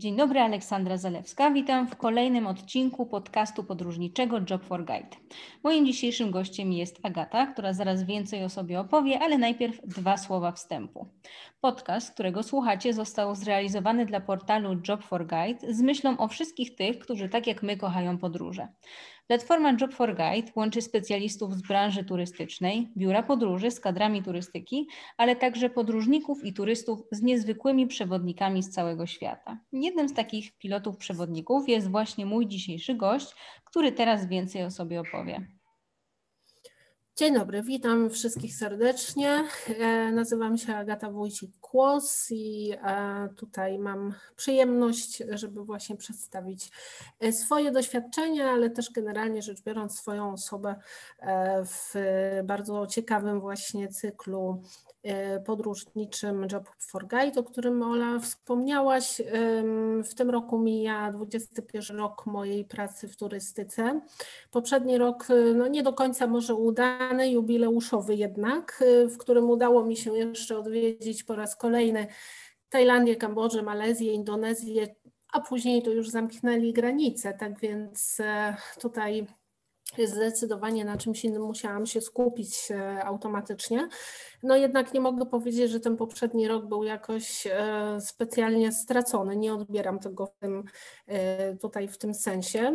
Dzień dobry, Aleksandra Zalewska. Witam w kolejnym odcinku podcastu podróżniczego Job for Guide. Moim dzisiejszym gościem jest Agata, która zaraz więcej o sobie opowie, ale najpierw dwa słowa wstępu. Podcast, którego słuchacie, został zrealizowany dla portalu Job for Guide z myślą o wszystkich tych, którzy tak jak my kochają podróże. Platforma Job for Guide łączy specjalistów z branży turystycznej, biura podróży z kadrami turystyki, ale także podróżników i turystów z niezwykłymi przewodnikami z całego świata. Jednym z takich pilotów przewodników jest właśnie mój dzisiejszy gość, który teraz więcej o sobie opowie. Dzień dobry, witam wszystkich serdecznie. E, nazywam się Agata Wójcik-Kłos i e, tutaj mam przyjemność, żeby właśnie przedstawić e, swoje doświadczenia, ale też generalnie rzecz biorąc swoją osobę w bardzo ciekawym właśnie cyklu podróżniczym Job for Guide, o którym Ola wspomniałaś. W tym roku mija 21 rok mojej pracy w turystyce. Poprzedni rok, no nie do końca może udany, jubileuszowy jednak, e, w którym udało mi się jeszcze odwiedzić po raz kolejny Tajlandię, Kambodżę, Malezję, Indonezję, a później to już zamknęli granice, tak więc tutaj zdecydowanie na czymś innym musiałam się skupić e, automatycznie. No jednak nie mogę powiedzieć, że ten poprzedni rok był jakoś e, specjalnie stracony. Nie odbieram tego w tym, e, tutaj w tym sensie.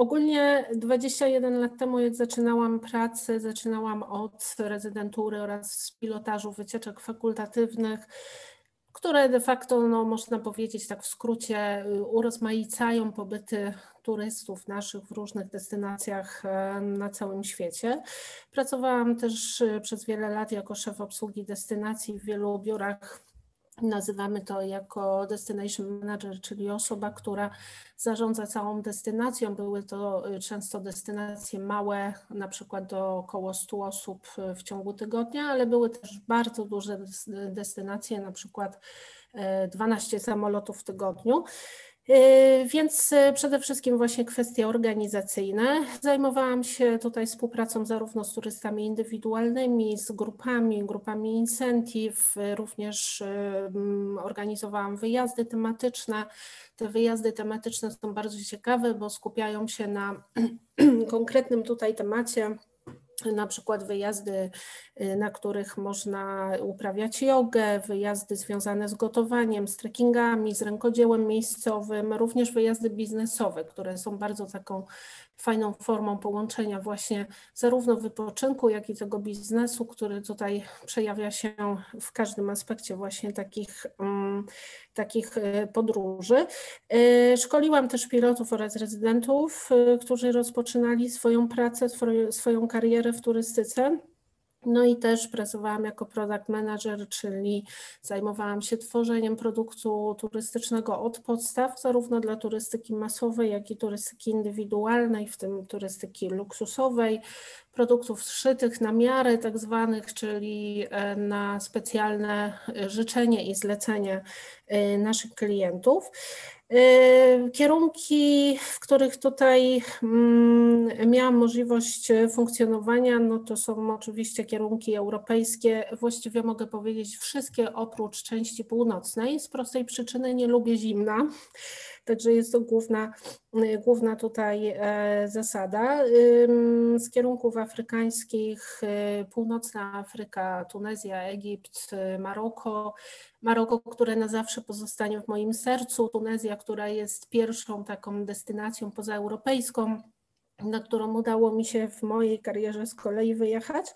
Ogólnie 21 lat temu, jak zaczynałam pracę, zaczynałam od rezydentury oraz pilotażu wycieczek fakultatywnych które de facto, no, można powiedzieć tak w skrócie, y, urozmaicają pobyty turystów naszych w różnych destynacjach e, na całym świecie. Pracowałam też y, przez wiele lat jako szef obsługi destynacji w wielu biurach Nazywamy to jako destination manager, czyli osoba, która zarządza całą destynacją. Były to y, często destynacje małe, na przykład do około 100 osób y, w ciągu tygodnia, ale były też bardzo duże destynacje, na przykład 12 y, samolotów w tygodniu. Yy, więc yy, przede wszystkim właśnie kwestie organizacyjne. Zajmowałam się tutaj współpracą zarówno z turystami indywidualnymi, z grupami, grupami incentive, również yy, organizowałam wyjazdy tematyczne. Te wyjazdy tematyczne są bardzo ciekawe, bo skupiają się na konkretnym tutaj temacie na przykład wyjazdy, y, na których można uprawiać jogę, wyjazdy związane z gotowaniem, z trekkingami, z rękodziełem miejscowym, również wyjazdy biznesowe, które są bardzo taką fajną formą połączenia właśnie zarówno wypoczynku, jak i tego biznesu, który tutaj przejawia się w każdym aspekcie właśnie takich, um, takich e, podróży. E, szkoliłam też pilotów oraz rezydentów, e, którzy rozpoczynali swoją pracę, swoją karierę w turystyce. No i też pracowałam jako product manager, czyli zajmowałam się tworzeniem produktu turystycznego od podstaw, zarówno dla turystyki masowej, jak i turystyki indywidualnej, w tym turystyki luksusowej, produktów zszytych na miarę tak zwanych, czyli e, na specjalne życzenie i zlecenie e, naszych klientów. E, kierunki, w których tutaj mm, miałam możliwość funkcjonowania, no to są oczywiście kierunki europejskie. Właściwie mogę powiedzieć wszystkie oprócz części północnej. Z prostej przyczyny nie lubię zimna. Także jest to główna, główna tutaj e, zasada. Z kierunków afrykańskich e, północna Afryka, Tunezja, Egipt, Maroko. Maroko, które na zawsze pozostanie w moim sercu, Tunezja, która jest pierwszą taką destynacją pozaeuropejską, na którą udało mi się w mojej karierze z kolei wyjechać.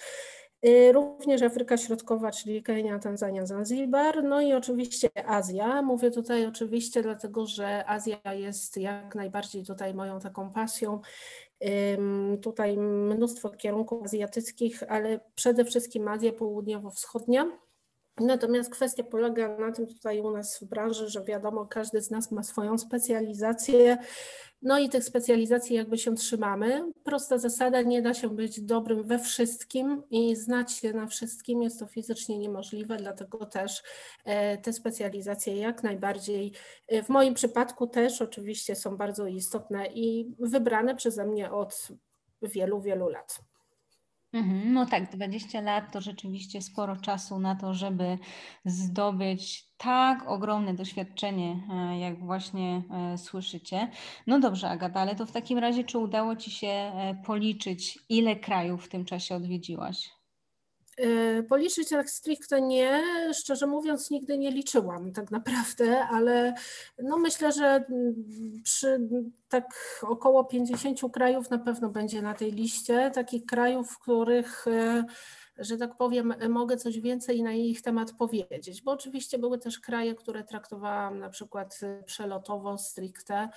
Y, również Afryka Środkowa, czyli Kenia, Tanzania, Zanzibar, no i oczywiście Azja. Mówię tutaj oczywiście dlatego, że Azja jest jak najbardziej tutaj moją taką pasją. Tutaj mnóstwo kierunków azjatyckich, ale przede wszystkim Azja Południowo-Wschodnia. Natomiast kwestia polega na tym tutaj u nas w branży, że wiadomo, każdy z nas ma swoją specjalizację, no i tych specjalizacji jakby się trzymamy. Prosta zasada, nie da się być dobrym we wszystkim i znać się na wszystkim, jest to fizycznie niemożliwe, dlatego też e, te specjalizacje jak najbardziej, e, w moim przypadku też oczywiście są bardzo istotne i wybrane przeze mnie od wielu, wielu lat. Mhm, no tak, 20 lat to rzeczywiście sporo czasu na to, żeby zdobyć tak ogromne doświadczenie, e, jak właśnie e, słyszycie. No dobrze, Agata, ale to w takim razie, czy udało Ci się e, policzyć, ile krajów w tym czasie odwiedziłaś? Policzyć tak stricte nie, szczerze mówiąc nigdy nie liczyłam tak naprawdę, ale no myślę, że mm, przy tak około 50 krajów na pewno będzie na tej liście, takich krajów, w których że tak powiem, mogę coś więcej na ich temat powiedzieć, bo oczywiście były też kraje, które traktowałam na przykład przelotowo, stricte,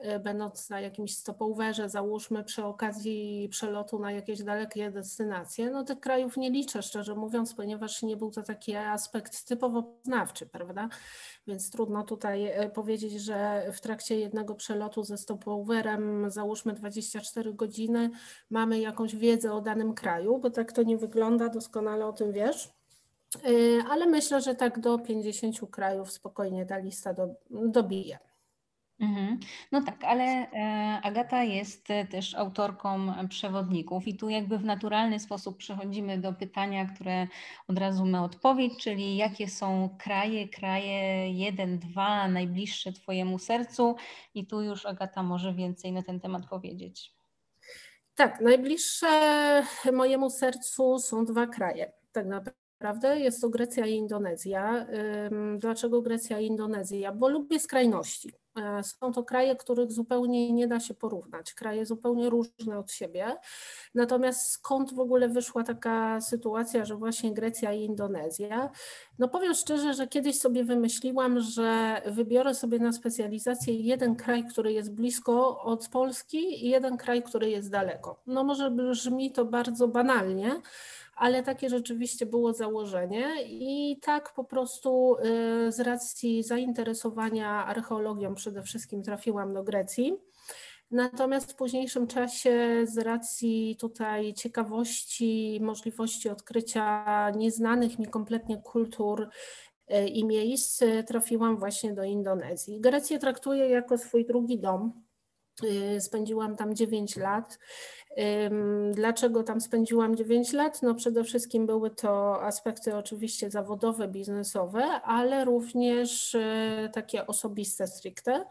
y, będąc na jakimś stopoverze, załóżmy przy okazji przelotu na jakieś dalekie destynacje. No tych krajów nie liczę, szczerze mówiąc, ponieważ nie był to taki aspekt typowo poznawczy, prawda? Więc trudno tutaj e, powiedzieć, że w trakcie jednego przelotu ze stopoverem, załóżmy 24 godziny, mamy jakąś wiedzę o danym kraju, bo tak to nie wygląda, doskonale o tym wiesz. E, ale myślę, że tak do 50 krajów spokojnie ta lista do, dobije. Mhm. No tak, ale e, Agata jest e, też autorką przewodników i tu jakby w naturalny sposób przechodzimy do pytania, które od razu ma odpowiedź, czyli jakie są kraje, kraje jeden, dwa najbliższe Twojemu sercu i tu już Agata może więcej na ten temat powiedzieć. Tak, najbliższe mojemu sercu są dwa kraje, tak naprawdę. Jest to Grecja i Indonezja. Dlaczego Grecja i Indonezja? Bo lubię skrajności. E, są to kraje, których zupełnie nie da się porównać, kraje zupełnie różne od siebie. Natomiast skąd w ogóle wyszła taka sytuacja, że właśnie Grecja i Indonezja? No powiem szczerze, że kiedyś sobie wymyśliłam, że wybiorę sobie na specjalizację jeden kraj, który jest blisko od Polski i jeden kraj, który jest daleko. No może brzmi to bardzo banalnie, ale takie rzeczywiście było założenie i tak po prostu y, z racji zainteresowania archeologią przede wszystkim trafiłam do Grecji. Natomiast w późniejszym czasie, z racji tutaj ciekawości, możliwości odkrycia nieznanych mi kompletnie kultur y, i miejsc, trafiłam właśnie do Indonezji. Grecję traktuję jako swój drugi dom. Y, spędziłam tam 9 lat. Dlaczego tam spędziłam 9 lat? No przede wszystkim były to aspekty oczywiście zawodowe, biznesowe, ale również y, takie osobiste stricte.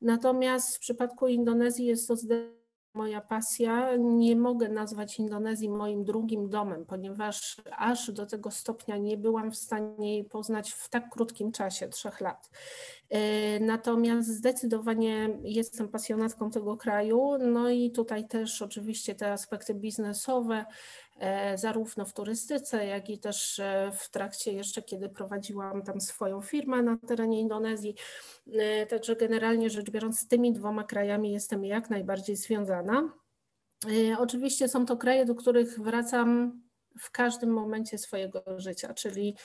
Natomiast w przypadku Indonezji jest to zdecydowanie moja pasja. Nie mogę nazwać Indonezji moim drugim domem, ponieważ aż do tego stopnia nie byłam w stanie jej poznać w tak krótkim czasie, trzech lat. E, natomiast zdecydowanie jestem pasjonatką tego kraju, no i tutaj też oczywiście te aspekty biznesowe, zarówno w turystyce, jak i też e, w trakcie jeszcze, kiedy prowadziłam tam swoją firmę na terenie Indonezji. Także generalnie rzecz biorąc, z tymi dwoma krajami jestem jak najbardziej związana. Oczywiście są to kraje, do których wracam w każdym momencie swojego życia, czyli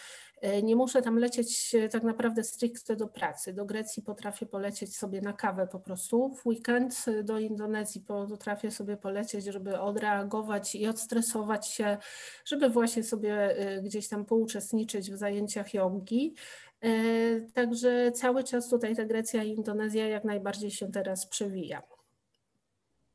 e, nie muszę tam lecieć e, tak naprawdę stricte do pracy. Do Grecji potrafię polecieć sobie na kawę po prostu. W weekend e, do Indonezji potrafię sobie polecieć, żeby odreagować i odstresować się, żeby właśnie sobie gdzieś tam pouczestniczyć w zajęciach jogi. Także cały czas tutaj ta Grecja i Indonezja jak najbardziej się teraz przewija.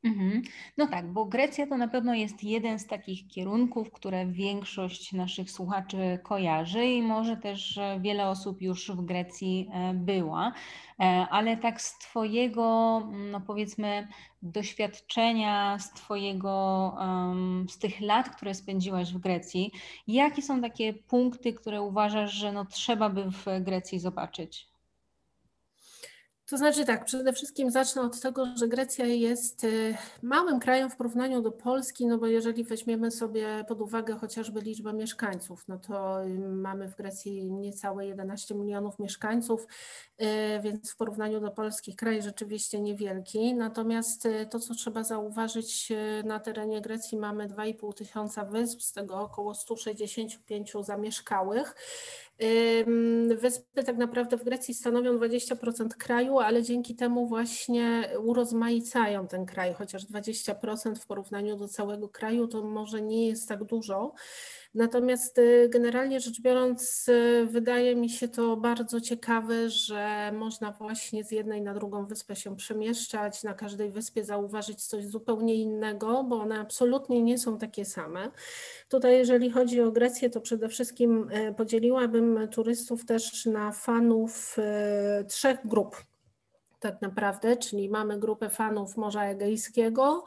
Mhm. No tak, bo Grecja to na pewno jest jeden z takich kierunków, które większość naszych słuchaczy kojarzy i może też wiele osób już w Grecji e, była, e, ale tak z Twojego, no powiedzmy, doświadczenia, z Twojego, z tych lat, które spędziłaś w Grecji, jakie są takie punkty, które uważasz, że no trzeba by w Grecji zobaczyć? To znaczy tak, przede wszystkim zacznę od tego, że Grecja jest y, małym krajem w porównaniu do Polski, no bo jeżeli weźmiemy sobie pod uwagę chociażby liczbę mieszkańców, no to y, mamy w Grecji niecałe 11 milionów mieszkańców, y, więc w porównaniu do Polski kraj rzeczywiście niewielki. Natomiast to, co trzeba zauważyć, na terenie Grecji mamy 2,5 tysiąca wysp, z tego około 165 zamieszkałych. Wyspy tak naprawdę w Grecji stanowią 20% kraju, ale dzięki temu właśnie urozmaicają ten kraj, chociaż 20% w porównaniu do całego kraju to może nie jest tak dużo. Natomiast y, generalnie rzecz biorąc, y, wydaje mi się to bardzo ciekawe, że można właśnie z jednej na drugą wyspę się przemieszczać, na każdej wyspie zauważyć coś zupełnie innego, bo one absolutnie nie są takie same. Tutaj, jeżeli chodzi o Grecję, to przede wszystkim y, podzieliłabym turystów też na fanów trzech grup tak naprawdę, czyli mamy grupę fanów Morza Egejskiego,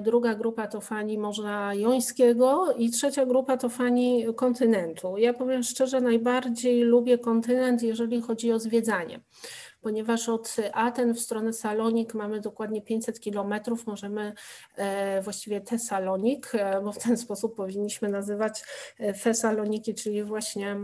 druga grupa to fani Morza Jońskiego i trzecia grupa to fani kontynentu. Ja powiem szczerze, najbardziej lubię kontynent, jeżeli chodzi o zwiedzanie ponieważ od Aten w stronę Salonik mamy dokładnie 500 kilometrów, możemy e, właściwie Tesalonik, e, bo w ten sposób powinniśmy nazywać Tesaloniki, czyli właśnie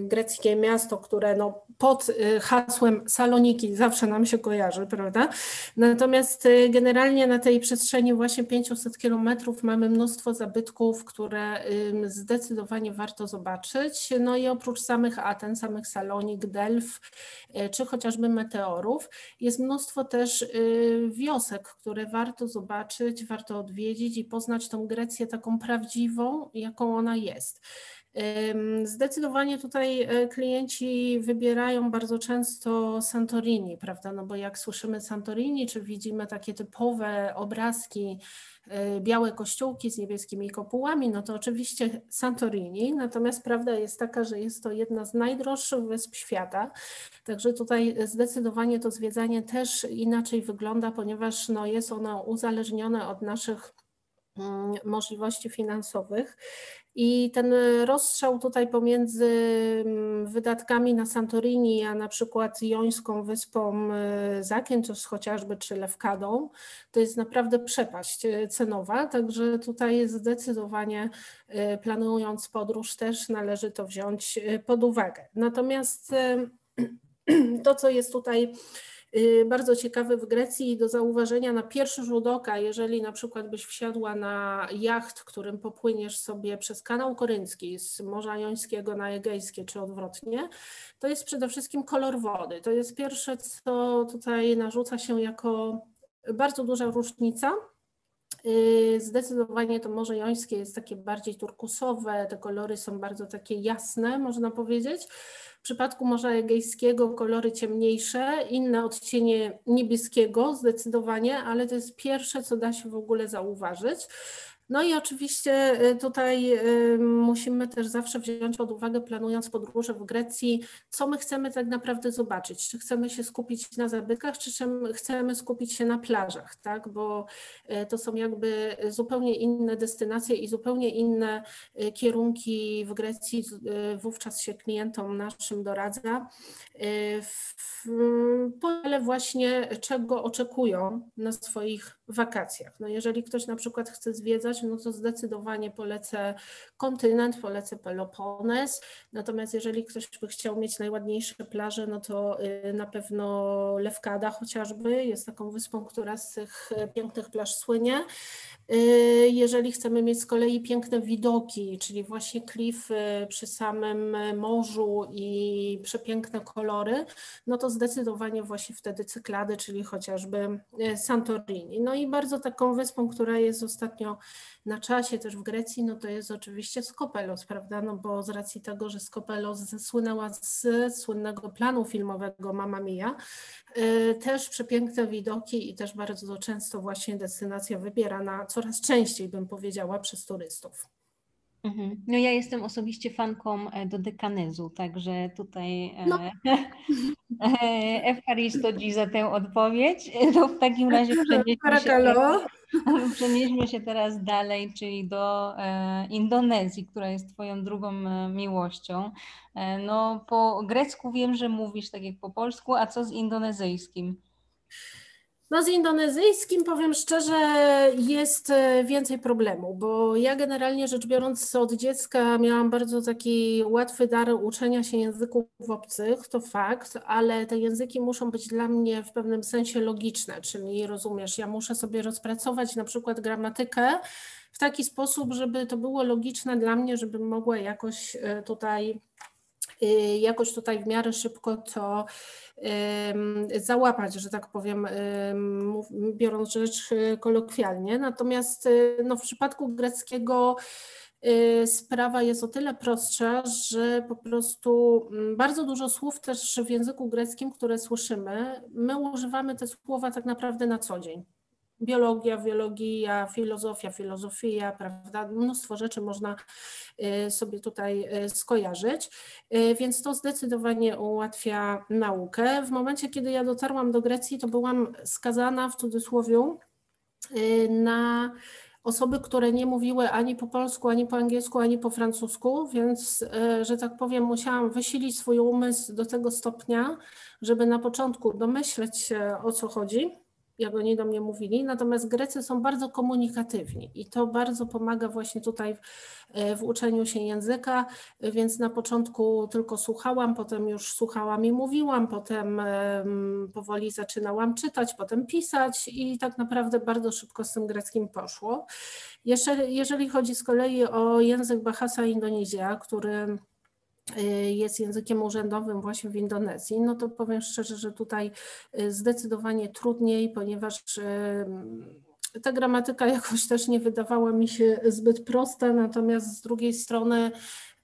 greckie miasto, które no pod hasłem Saloniki zawsze nam się kojarzy, prawda? Natomiast generalnie na tej przestrzeni właśnie 500 kilometrów mamy mnóstwo zabytków, które zdecydowanie warto zobaczyć. No i oprócz samych Aten, samych Salonik, Delf, E, czy chociażby meteorów. Jest mnóstwo też y, wiosek, które warto zobaczyć, warto odwiedzić i poznać tą Grecję taką prawdziwą, jaką ona jest. Zdecydowanie tutaj e, klienci wybierają bardzo często Santorini, prawda? No bo jak słyszymy Santorini, czy widzimy takie typowe obrazki, e, białe kościółki z niebieskimi kopułami, no to oczywiście Santorini. Natomiast prawda jest taka, że jest to jedna z najdroższych wysp świata. Także tutaj zdecydowanie to zwiedzanie też inaczej wygląda, ponieważ no jest ono uzależnione od naszych mm, możliwości finansowych. I ten rozstrzał tutaj pomiędzy mm, wydatkami na Santorini, a na przykład Jońską Wyspą y, Zakiętos chociażby, czy Lewkadą, to jest naprawdę przepaść y, cenowa, także tutaj zdecydowanie y, planując podróż też należy to wziąć pod uwagę. Natomiast to, co jest tutaj bardzo ciekawy w Grecji do zauważenia na pierwszy rzut oka, jeżeli na przykład byś wsiadła na jacht, którym popłyniesz sobie przez kanał koryncki z Morza Jońskiego na Egejskie czy odwrotnie, to jest przede wszystkim kolor wody. To jest pierwsze, co tutaj narzuca się jako bardzo duża różnica. Y, zdecydowanie to Morze Jońskie jest takie bardziej turkusowe, te kolory są bardzo takie jasne, można powiedzieć. W przypadku Morza Egejskiego kolory ciemniejsze, inne odcienie niebieskiego zdecydowanie, ale to jest pierwsze, co da się w ogóle zauważyć. No i oczywiście y, tutaj y, musimy też zawsze wziąć pod uwagę, planując podróże w Grecji, co my chcemy tak naprawdę zobaczyć. Czy chcemy się skupić na zabytkach, czy chcemy skupić się na plażach, tak? Bo y, to są jakby zupełnie inne destynacje i zupełnie inne kierunki w Grecji wówczas się klientom naszym doradza. Ale właśnie czego oczekują na swoich wakacjach. No jeżeli ktoś na przykład chce zwiedzać, no to zdecydowanie polecę kontynent, polecę Pelopones. Natomiast jeżeli ktoś by chciał mieć najładniejsze plaże, no to y, na pewno Lewkada chociażby jest taką wyspą, która z tych pięknych plaż słynie. Y, jeżeli chcemy mieć z kolei piękne widoki, czyli właśnie klify przy samym morzu i przepiękne kolory, no to zdecydowanie właśnie wtedy Cyklady, czyli chociażby y, Santorini. No i bardzo taką wyspą, która jest ostatnio na czasie też w Grecji, no to jest oczywiście Skopelos, prawda? No bo z racji tego, że Skopelos słynęła z słynnego planu filmowego Mamma Mia, y, też przepiękne widoki i też bardzo często właśnie destynacja wybierana coraz częściej, bym powiedziała, przez turystów. Mhm. No ja jestem osobiście fanką e, do dekanezu, także tutaj e, no. Ewcharistodzi za tę odpowiedź. To w takim razie przenieśmy się, przenieśmy się teraz dalej, czyli do e, Indonezji, która jest Twoją drugą miłością. No po grecku wiem, że mówisz tak jak po polsku, a co z indonezyjskim? No z indonezyjskim powiem szczerze jest e, więcej problemu, bo ja generalnie rzecz biorąc od dziecka miałam bardzo taki łatwy dar uczenia się języków obcych, to fakt, ale te języki muszą być dla mnie w pewnym sensie logiczne, czyli rozumiesz, ja muszę sobie rozpracować na przykład gramatykę w taki sposób, żeby to było logiczne dla mnie, żebym mogła jakoś e, tutaj jakoś tutaj w miarę szybko to załapać, że tak powiem, biorąc rzecz kolokwialnie. Natomiast no, w przypadku greckiego Y, sprawa jest o tyle prostsza, że po prostu mm, bardzo dużo słów też w języku greckim, które słyszymy, my używamy te słowa tak naprawdę na co dzień. Biologia, biologia, filozofia, filozofia, prawda? Mnóstwo rzeczy można y, sobie tutaj y, skojarzyć, więc to zdecydowanie ułatwia naukę. W momencie, kiedy ja dotarłam do Grecji, to byłam skazana w cudzysłowie na osoby, które nie mówiły ani po polsku, ani po angielsku, ani po francusku, więc, że tak powiem, musiałam wysilić swój umysł do tego stopnia, żeby na początku domyśleć się o co chodzi, jak oni do mnie mówili, natomiast Grecy są bardzo komunikatywni i to bardzo pomaga właśnie tutaj w, e, w uczeniu się języka, więc na początku tylko słuchałam, potem już słuchałam i mówiłam, potem powoli zaczynałam czytać, potem pisać i tak naprawdę bardzo szybko z tym greckim poszło. Jeszcze, jeżeli chodzi z kolei o język Bahasa Indonezja, który jest językiem urzędowym właśnie w Indonezji, no to powiem szczerze, że tutaj y, zdecydowanie trudniej, ponieważ y, ta gramatyka jakoś też nie wydawała mi się zbyt prosta, natomiast z drugiej strony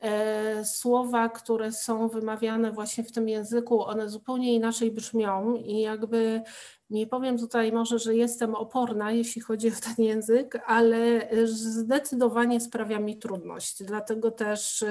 e, słowa, które są wymawiane właśnie w tym języku, one zupełnie inaczej brzmią i jakby nie powiem tutaj może, że jestem oporna, jeśli chodzi o ten język, ale zdecydowanie sprawia mi trudność. Dlatego też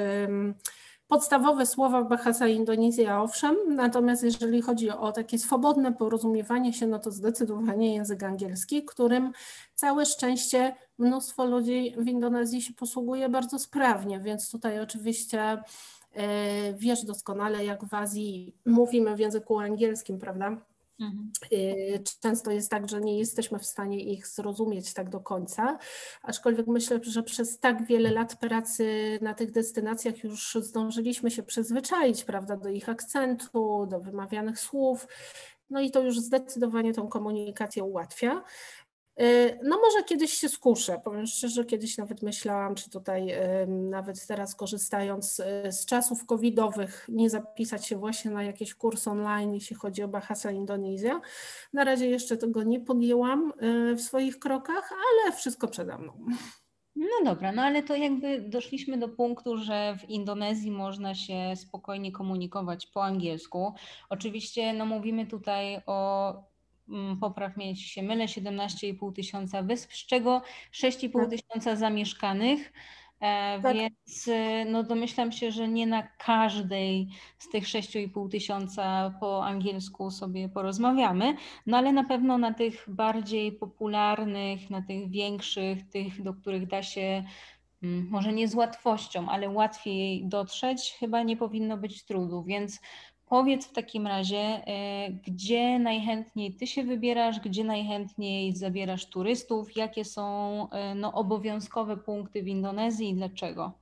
podstawowe słowa Bahasa Indonezja owszem, natomiast jeżeli chodzi o takie swobodne porozumiewanie się, no to zdecydowanie język angielski, którym całe szczęście mnóstwo ludzi w Indonezji się posługuje bardzo sprawnie, więc tutaj oczywiście e, wiesz doskonale, jak w Azji mówimy w języku angielskim, prawda? Mhm. Y, często jest tak, że nie jesteśmy w stanie ich zrozumieć tak do końca, aczkolwiek myślę, że przez tak wiele lat pracy na tych destynacjach już zdążyliśmy się przyzwyczaić, prawda, do ich akcentu, do wymawianych słów. No i to już zdecydowanie tą komunikację ułatwia. Y, no może kiedyś się skuszę, powiem szczerze, kiedyś nawet myślałam, czy tutaj nawet teraz korzystając y, z czasów covidowych, nie zapisać się właśnie na jakiś kurs online, jeśli chodzi o Bahasa Indonezja. Na razie jeszcze tego nie podjęłam y, w swoich krokach, ale wszystko przede mną. No dobra, no ale to jakby doszliśmy do punktu, że w Indonezji można się spokojnie komunikować po angielsku. Oczywiście no mówimy tutaj o Mm, popraw mnie, jeśli się mylę, 17,5 tysiąca wysp, z czego 6,5 tak. tysiąca zamieszkanych. E, tak. Więc e, no domyślam się, że nie na każdej z tych 6,5 tysiąca po angielsku sobie porozmawiamy, no ale na pewno na tych bardziej popularnych, na tych większych, tych, do których da się mm, może nie z łatwością, ale łatwiej dotrzeć, chyba nie powinno być trudu. Więc Powiedz w takim razie, e, gdzie najchętniej Ty się wybierasz, gdzie najchętniej zabierasz turystów, jakie są e, no, obowiązkowe punkty w Indonezji i dlaczego?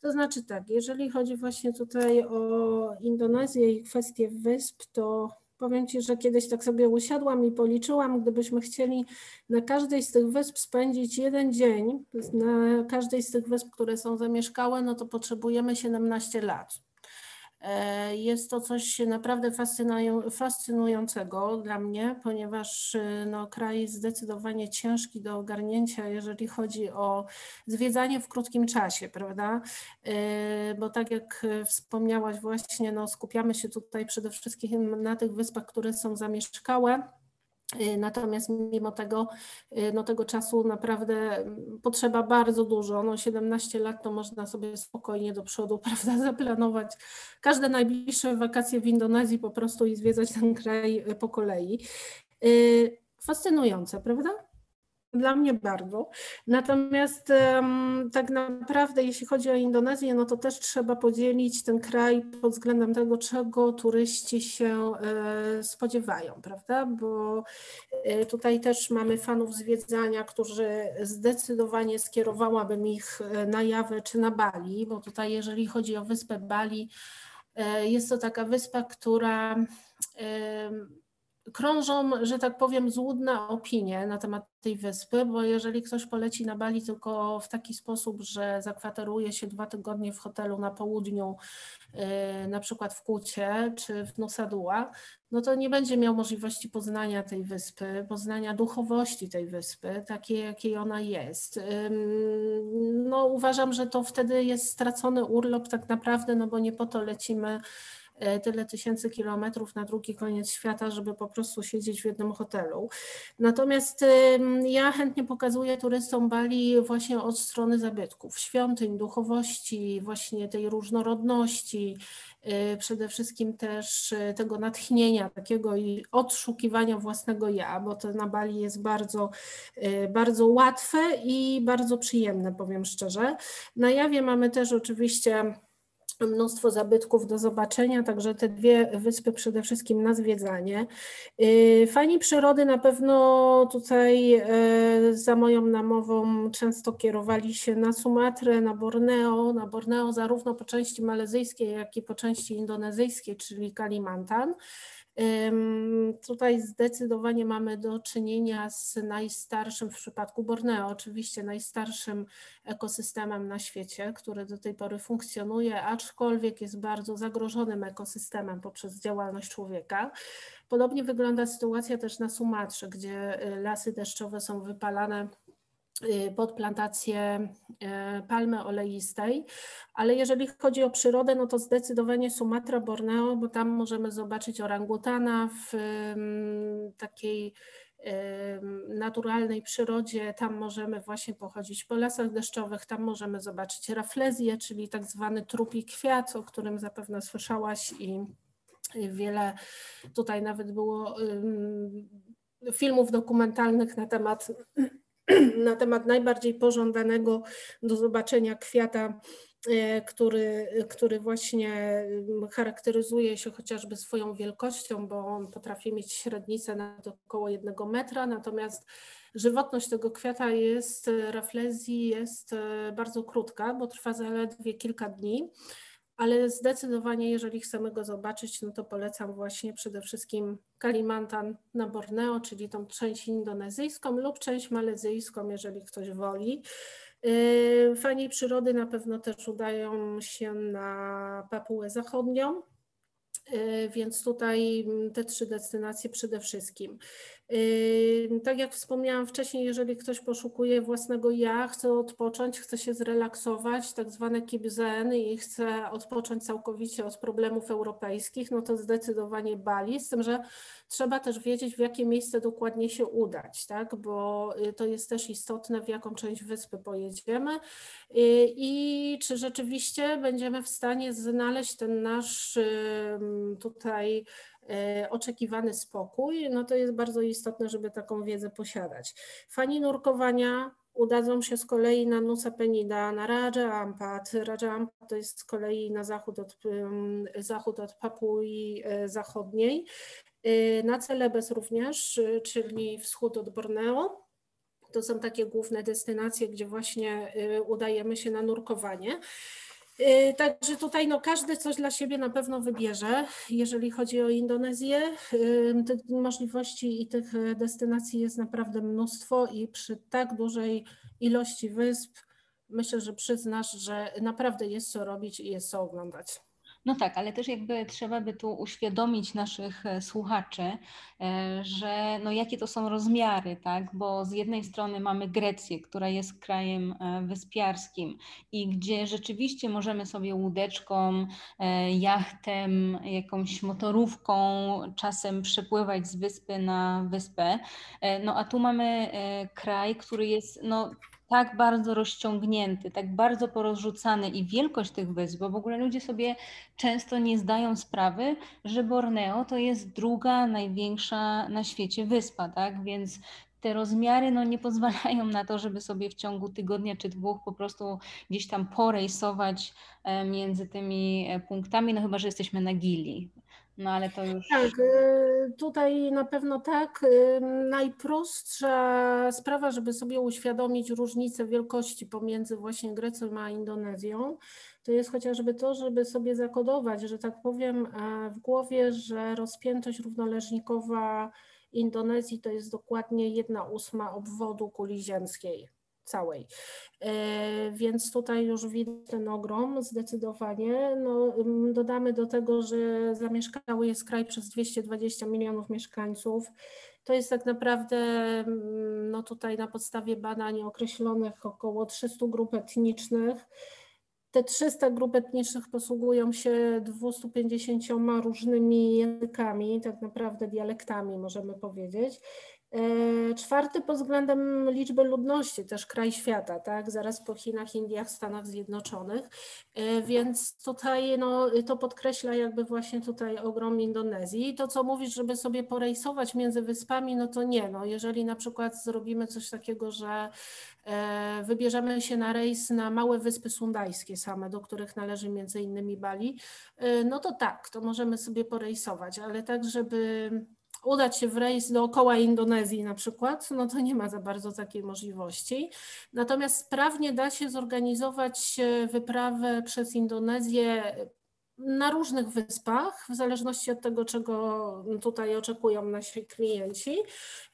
To znaczy tak, jeżeli chodzi właśnie tutaj o Indonezję i kwestię wysp, to powiem Ci, że kiedyś tak sobie usiadłam i policzyłam, gdybyśmy chcieli na każdej z tych wysp spędzić jeden dzień, na każdej z tych wysp, które są zamieszkałe, no to potrzebujemy 17 lat. E, jest to coś naprawdę fascynującego dla mnie, ponieważ e, no, kraj zdecydowanie ciężki do ogarnięcia, jeżeli chodzi o zwiedzanie w krótkim czasie, prawda? E, bo tak jak wspomniałaś właśnie, no, skupiamy się tutaj przede wszystkim na tych wyspach, które są zamieszkałe Y, natomiast mimo tego, y, no tego czasu naprawdę mm, potrzeba bardzo dużo. No 17 lat to można sobie spokojnie do przodu prawda, zaplanować każde najbliższe wakacje w Indonezji po prostu i zwiedzać ten kraj y, po kolei. Fascynujące, prawda? Dla mnie bardzo. Natomiast um, tak naprawdę, jeśli chodzi o Indonezję, no to też trzeba podzielić ten kraj pod względem tego, czego turyści się e, spodziewają, prawda? Bo e, tutaj też mamy fanów zwiedzania, którzy zdecydowanie skierowałabym ich e, na Jawę czy na Bali, bo tutaj, jeżeli chodzi o wyspę Bali, e, jest to taka wyspa, która krążą, że tak powiem, złudne opinie na temat tej wyspy, bo jeżeli ktoś poleci na Bali tylko w taki sposób, że zakwateruje się dwa tygodnie w hotelu na południu, yy, na przykład w Kucie czy w Nusa Dua, no to nie będzie miał możliwości poznania tej wyspy, poznania duchowości tej wyspy, takiej jakiej ona jest. No uważam, że to wtedy jest stracony urlop tak naprawdę, no bo nie po to lecimy tyle tysięcy kilometrów na drugi koniec świata, żeby po prostu siedzieć w jednym hotelu. Natomiast ja chętnie pokazuję turystom Bali właśnie od strony zabytków, świątyń, duchowości, właśnie tej różnorodności, e, przede wszystkim też e, tego natchnienia takiego i odszukiwania własnego ja, bo to na Bali jest bardzo, bardzo łatwe i bardzo przyjemne, powiem szczerze. Na jawie mamy też oczywiście mnóstwo zabytków do zobaczenia, także te dwie wyspy przede wszystkim na zwiedzanie. Y, fani przyrody na pewno tutaj e, za moją namową często kierowali się na Sumatrę, na Borneo, na Borneo zarówno po części malezyjskiej, jak i po części indonezyjskiej, czyli Kalimantan. Tutaj zdecydowanie mamy do czynienia z najstarszym w przypadku Borneo, oczywiście najstarszym ekosystemem na świecie, który do tej pory funkcjonuje, aczkolwiek jest bardzo zagrożonym ekosystemem poprzez działalność człowieka. Podobnie wygląda sytuacja też na Sumatrze, gdzie y, lasy deszczowe są wypalane pod plantację y, palmy oleistej, ale jeżeli chodzi o przyrodę, no to zdecydowanie Sumatra, Borneo, bo tam możemy zobaczyć orangutana w takiej naturalnej przyrodzie, tam możemy właśnie pochodzić po lasach deszczowych, tam możemy zobaczyć raflezję, czyli tak zwany trupi kwiat, o którym zapewne słyszałaś i wiele tutaj nawet było filmów dokumentalnych na temat na temat najbardziej pożądanego do zobaczenia kwiata, e, który, który właśnie mm, charakteryzuje się chociażby swoją wielkością, bo on potrafi mieć średnicę nawet około jednego metra, natomiast żywotność tego kwiata jest, raflezji jest e, bardzo krótka, bo trwa zaledwie kilka dni ale zdecydowanie, jeżeli chcemy go zobaczyć, no to polecam właśnie przede wszystkim Kalimantan na Borneo, czyli tą część indonezyjską lub część malezyjską, jeżeli ktoś woli. Yy, fani przyrody na pewno też udają się na Papułę Zachodnią, yy, więc tutaj te trzy destynacje przede wszystkim. Tak jak wspomniałam wcześniej, jeżeli ktoś poszukuje własnego ja, chce odpocząć, chce się zrelaksować, tak zwane keep zen i chce odpocząć całkowicie od problemów europejskich, no to zdecydowanie Bali, z tym, że trzeba też wiedzieć, w jakie miejsce dokładnie się udać, tak? bo y, to jest też istotne, w jaką część wyspy pojedziemy y, i czy rzeczywiście będziemy w stanie znaleźć ten nasz tutaj oczekiwany spokój, no to jest bardzo istotne, żeby taką wiedzę posiadać. Fani nurkowania udadzą się z kolei na Nusa Penida, na Raja Ampat. Raja Ampat to jest z kolei na zachód od, zachód od Papui e, Zachodniej. E, na Celebes również, czyli wschód od Borneo. To są takie główne destynacje, gdzie właśnie udajemy się na nurkowanie. Y, także tutaj no, każdy coś dla siebie na pewno wybierze. Jeżeli chodzi o Indonezję, tych możliwości i tych destynacji jest naprawdę mnóstwo i przy tak dużej ilości wysp myślę, że przyznasz, że naprawdę jest co robić i jest co oglądać. No tak, ale też jakby trzeba by tu uświadomić naszych e, słuchaczy, e, że no jakie to są rozmiary, tak? Bo z jednej strony mamy Grecję, która jest krajem e, wyspiarskim i gdzie rzeczywiście możemy sobie łódeczką, jachtem, jakąś motorówką czasem przepływać z wyspy na wyspę. No a tu mamy kraj, który jest no tak bardzo rozciągnięty, tak bardzo porozrzucany i wielkość tych wysp, bo w ogóle ludzie sobie często nie zdają sprawy, że Borneo to jest druga największa na świecie wyspa, tak? Więc te rozmiary no, nie pozwalają na to, żeby sobie w ciągu tygodnia czy dwóch po prostu gdzieś tam porejsować e, między tymi e, punktami, no chyba, że jesteśmy na Gili. No ale to już. Tak, y, tutaj na pewno tak. Y, najprostsza sprawa, żeby sobie uświadomić różnicę wielkości pomiędzy właśnie Grecją a Indonezją, to jest chociażby to, żeby sobie zakodować, że tak powiem, w głowie, że rozpiętość równoleżnikowa Indonezji to jest dokładnie jedna ósma obwodu kuli ziemskiej całej. E, więc tutaj już widać ten ogrom zdecydowanie. No, dodamy do tego, że zamieszkały jest kraj przez 220 milionów mieszkańców. To jest tak naprawdę no tutaj na podstawie badań określonych około 300 grup etnicznych. Te 300 grup etnicznych posługują się 250 różnymi językami, tak naprawdę dialektami możemy powiedzieć. E, czwarty pod względem liczby ludności, też kraj świata, tak, zaraz po Chinach, Indiach, Stanach Zjednoczonych, e, więc tutaj no, to podkreśla jakby właśnie tutaj ogrom Indonezji. To, co mówisz, żeby sobie porejsować między wyspami, no to nie, no. Jeżeli na przykład zrobimy coś takiego, że e, wybierzemy się na rejs na małe wyspy sundajskie same, do których należy między innymi Bali, no to tak, to możemy sobie porejsować, ale tak, żeby udać się w rejs dookoła Indonezji na przykład, no to nie ma za bardzo takiej możliwości. Natomiast sprawnie da się zorganizować wyprawę przez Indonezję na różnych wyspach, w zależności od tego, czego tutaj oczekują nasi klienci,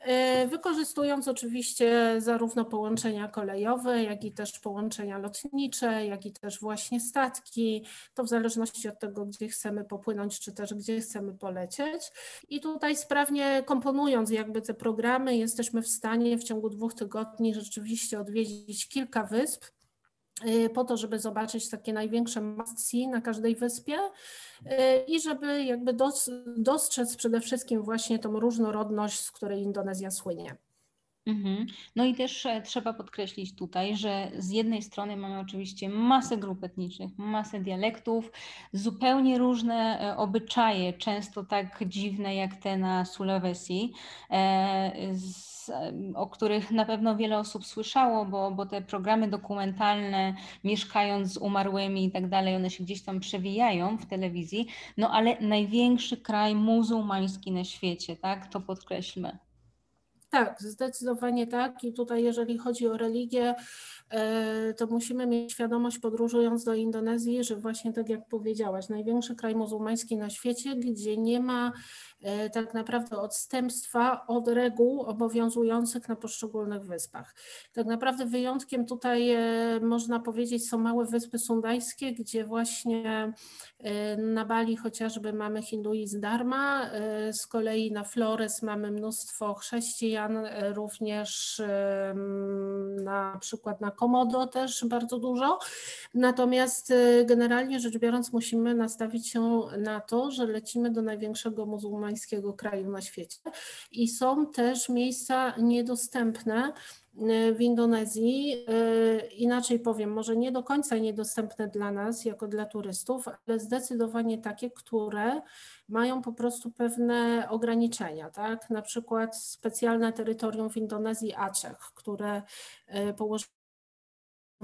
e, wykorzystując oczywiście zarówno połączenia kolejowe, jak i też połączenia lotnicze, jak i też właśnie statki, to w zależności od tego, gdzie chcemy popłynąć, czy też gdzie chcemy polecieć. I tutaj sprawnie komponując jakby te programy, jesteśmy w stanie w ciągu dwóch tygodni rzeczywiście odwiedzić kilka wysp, po to, żeby zobaczyć takie największe must na każdej wyspie y, i żeby jakby dostrzec przede wszystkim właśnie tą różnorodność, z której Indonezja słynie. Mhm. No i też e, trzeba podkreślić tutaj, że z jednej strony mamy oczywiście masę grup etnicznych, masę dialektów, zupełnie różne e, obyczaje, często tak dziwne jak te na Sulawesi, e, o których na pewno wiele osób słyszało, bo, bo te programy dokumentalne, mieszkając z umarłymi i tak dalej, one się gdzieś tam przewijają w telewizji, no ale największy kraj muzułmański na świecie, tak, to podkreślmy. Tak, zdecydowanie tak. I tutaj, jeżeli chodzi o religię, e, to musimy mieć świadomość, podróżując do Indonezji, że właśnie tak jak powiedziałaś, największy kraj muzułmański na świecie, gdzie nie ma E, tak naprawdę odstępstwa od reguł obowiązujących na poszczególnych wyspach. Tak naprawdę wyjątkiem tutaj e, można powiedzieć są małe wyspy sundajskie, gdzie właśnie na Bali chociażby mamy hinduizm dharma, z kolei na Flores mamy mnóstwo chrześcijan, również na przykład na Komodo też bardzo dużo. Natomiast generalnie rzecz biorąc musimy nastawić się na to, że lecimy do największego muzułmańskiego kraju na świecie. I są też miejsca niedostępne e, w Indonezji, e, inaczej powiem, może nie do końca niedostępne dla nas, jako dla turystów, ale zdecydowanie takie, które mają po prostu pewne ograniczenia, tak? Na przykład specjalne terytorium w Indonezji Aceh, które e, położone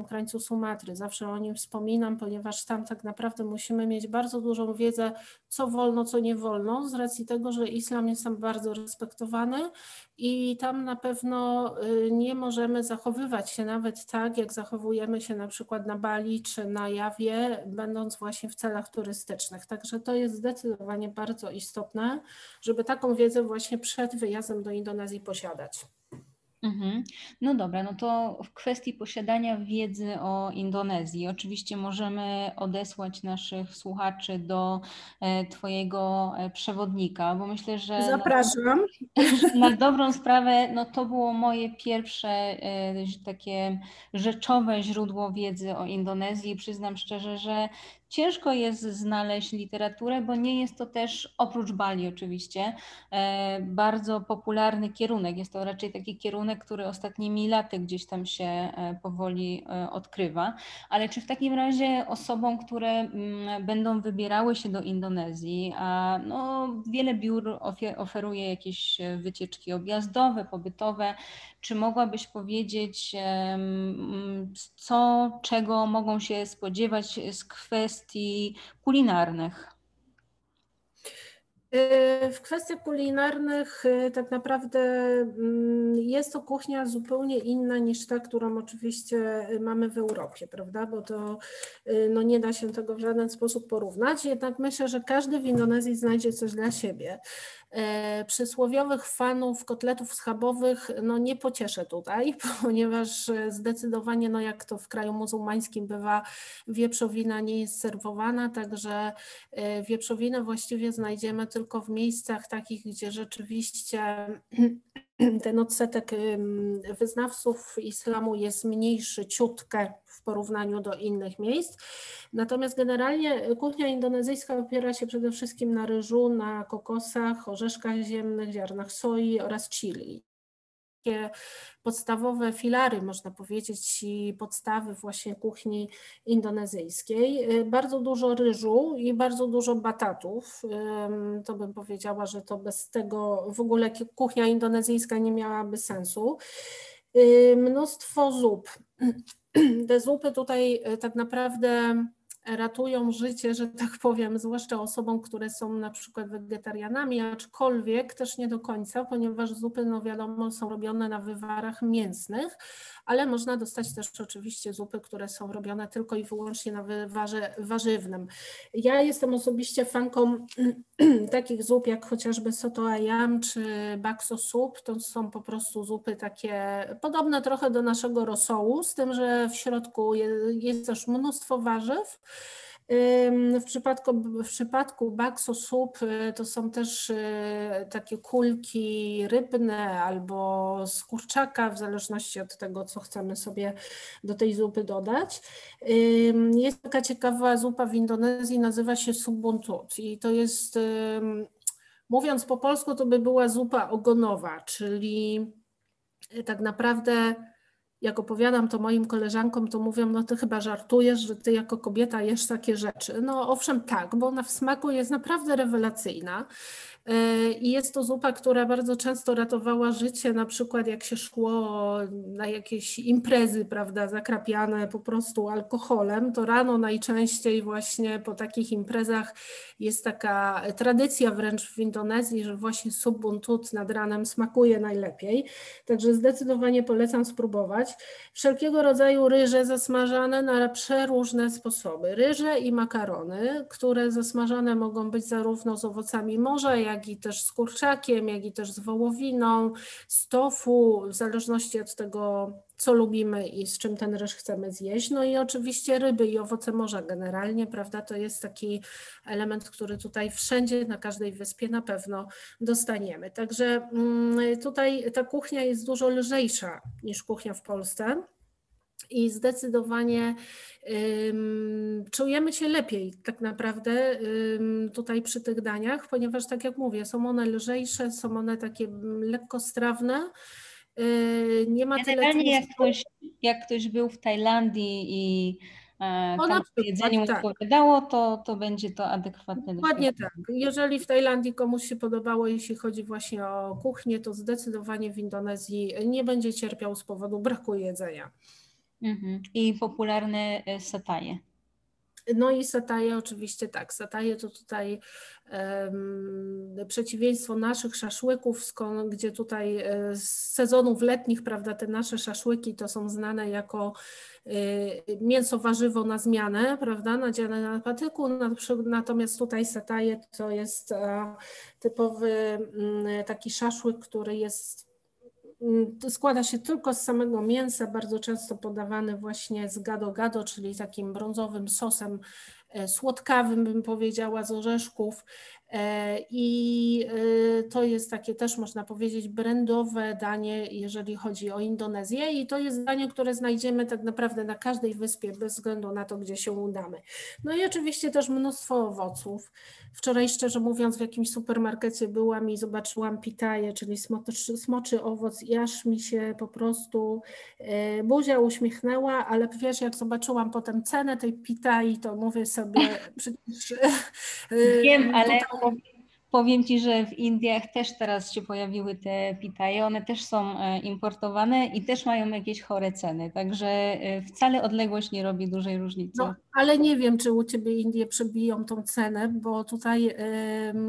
krańcu Sumatry. Zawsze o nim wspominam, ponieważ tam tak naprawdę musimy mieć bardzo dużą wiedzę, co wolno, co nie wolno, z racji tego, że islam jest tam bardzo respektowany i tam na pewno y, nie możemy zachowywać się nawet tak, jak zachowujemy się na przykład na Bali czy na Jawie, będąc właśnie w celach turystycznych. Także to jest zdecydowanie bardzo istotne, żeby taką wiedzę właśnie przed wyjazdem do Indonezji posiadać. Mhm. No dobra, no to w kwestii posiadania wiedzy o Indonezji, oczywiście możemy odesłać naszych słuchaczy do e, Twojego e, przewodnika, bo myślę, że. Zapraszam. Na, na dobrą sprawę, no to było moje pierwsze e, takie rzeczowe źródło wiedzy o Indonezji. Przyznam szczerze, że Ciężko jest znaleźć literaturę, bo nie jest to też, oprócz Bali oczywiście, e, bardzo popularny kierunek. Jest to raczej taki kierunek, który ostatnimi laty gdzieś tam się e, powoli e, odkrywa. Ale czy w takim razie osobom, które mm, będą wybierały się do Indonezji, a no, wiele biur oferuje jakieś wycieczki objazdowe, pobytowe, czy mogłabyś powiedzieć, co, czego mogą się spodziewać z kwestii kulinarnych? Y, w kwestiach kulinarnych y, tak naprawdę mm, jest to kuchnia zupełnie inna niż ta, którą oczywiście mamy w Europie, prawda? Bo to y, no nie da się tego w żaden sposób porównać. Jednak myślę, że każdy w Indonezji znajdzie coś dla siebie. E, przysłowiowych fanów kotletów schabowych no nie pocieszę tutaj, ponieważ zdecydowanie, no jak to w kraju muzułmańskim bywa, wieprzowina nie jest serwowana, także e, wieprzowinę właściwie znajdziemy tylko w miejscach takich, gdzie rzeczywiście ten odsetek wyznawców islamu jest mniejszy ciutkę w porównaniu do innych miejsc. Natomiast generalnie kuchnia indonezyjska opiera się przede wszystkim na ryżu, na kokosach, orzeszkach ziemnych, ziarnach soi oraz chili takie podstawowe filary, można powiedzieć, i podstawy właśnie kuchni indonezyjskiej. Y, bardzo dużo ryżu i bardzo dużo batatów. To bym powiedziała, że to bez tego w ogóle kuchnia indonezyjska nie miałaby sensu. Y, mnóstwo zup. Te zupy tutaj y, tak naprawdę ratują życie, że tak powiem, zwłaszcza osobom, które są na przykład wegetarianami, aczkolwiek też nie do końca, ponieważ zupy, no wiadomo, są robione na wywarach mięsnych, ale można dostać też oczywiście zupy, które są robione tylko i wyłącznie na wywarze warzywnym. Ja jestem osobiście fanką takich zup jak chociażby soto ayam czy bakso soup. To są po prostu zupy takie podobne trochę do naszego rosołu, z tym, że w środku jest też mnóstwo warzyw. W przypadku, w przypadku bakso soup y, to są też y, takie kulki rybne albo z kurczaka, w zależności od tego, co chcemy sobie do tej zupy dodać. Jest taka ciekawa zupa w Indonezji, nazywa się subuntut i to jest, mówiąc po polsku, to by była zupa ogonowa, czyli tak naprawdę jak opowiadam to moim koleżankom, to mówią, no ty chyba żartujesz, że ty jako kobieta jesz takie rzeczy. No owszem tak, bo ona w smaku jest naprawdę rewelacyjna. I jest to zupa, która bardzo często ratowała życie, na przykład jak się szło na jakieś imprezy, prawda, zakrapiane po prostu alkoholem, to rano najczęściej właśnie po takich imprezach jest taka tradycja wręcz w Indonezji, że właśnie subuntut nad ranem smakuje najlepiej. Także zdecydowanie polecam spróbować. Wszelkiego rodzaju ryże zasmażane na przeróżne sposoby. Ryże i makarony, które zasmażane mogą być zarówno z owocami morza, jak jak i też z kurczakiem, jak i też z wołowiną, z tofu, w zależności od tego, co lubimy i z czym ten ryż chcemy zjeść. No i oczywiście ryby i owoce morza generalnie, prawda? To jest taki element, który tutaj wszędzie, na każdej wyspie na pewno dostaniemy. Także mm, tutaj ta kuchnia jest dużo lżejsza niż kuchnia w Polsce i zdecydowanie um, czujemy się lepiej tak naprawdę um, tutaj przy tych daniach, ponieważ tak jak mówię, są one lżejsze, są one takie lekkostrawne. Yy, nie ma Generalnie tyle jak ktoś, jak ktoś był w Tajlandii i e, tam jedzenie mu tak. odpowiadało, to, to będzie to adekwatne. Dokładnie tak. Jeżeli w Tajlandii komuś się podobało, jeśli chodzi właśnie o kuchnię, to zdecydowanie w Indonezji nie będzie cierpiał z powodu braku jedzenia. Mhm. I popularne e, sataje. No i sataje oczywiście tak. Sataje to tutaj um, przeciwieństwo naszych szaszłyków, skąd, gdzie tutaj e, z sezonów letnich, prawda, te nasze szaszłyki to są znane jako y, mięso warzywo na zmianę, prawda, nadziane na patyku, natomiast tutaj sataje to jest e, typowy mm, taki szaszłyk, który jest składa się tylko z samego mięsa, bardzo często podawany właśnie z gado-gado, czyli takim brązowym sosem e, słodkawym, bym powiedziała, z orzeszków. E, I e, to jest takie też można powiedzieć brandowe danie, jeżeli chodzi o Indonezję i to jest danie, które znajdziemy tak naprawdę na każdej wyspie bez względu na to, gdzie się udamy. No i oczywiście też mnóstwo owoców. Wczoraj szczerze mówiąc w jakimś supermarkecie byłam i zobaczyłam pitaję, czyli smoczy, smoczy owoc i aż mi się po prostu e, buzia uśmiechnęła, ale wiesz jak zobaczyłam potem cenę tej pitai, to mówię sobie przecież... Wiem, ale powiem Ci, że w Indiach też teraz się pojawiły te pitaje, one też są e, importowane i też mają jakieś chore ceny, także e, wcale odległość nie robi dużej różnicy. No, ale nie wiem, czy u Ciebie Indie przebiją tą cenę, bo tutaj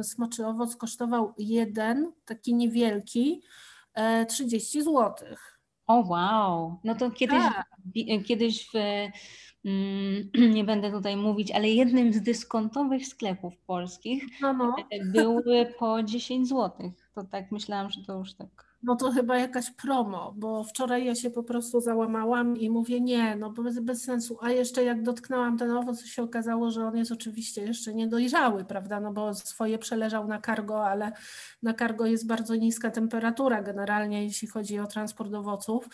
smoczy owoc kosztował jeden, taki niewielki, y, 30 zł. O wow, no to kiedyś, tak. kiedyś w nie będę tutaj mówić, ale jednym z dyskontowych sklepów polskich no, no. były po 10 zł. To tak myślałam, że to już tak no to chyba jakaś promo, bo wczoraj ja się po prostu załamałam i mówię nie, no bez, bez sensu. A jeszcze jak dotknęłam ten owoc, się okazało, że on jest oczywiście jeszcze niedojrzały, prawda, no bo swoje przeleżał na cargo, ale na cargo jest bardzo niska temperatura generalnie, jeśli chodzi o transport owoców.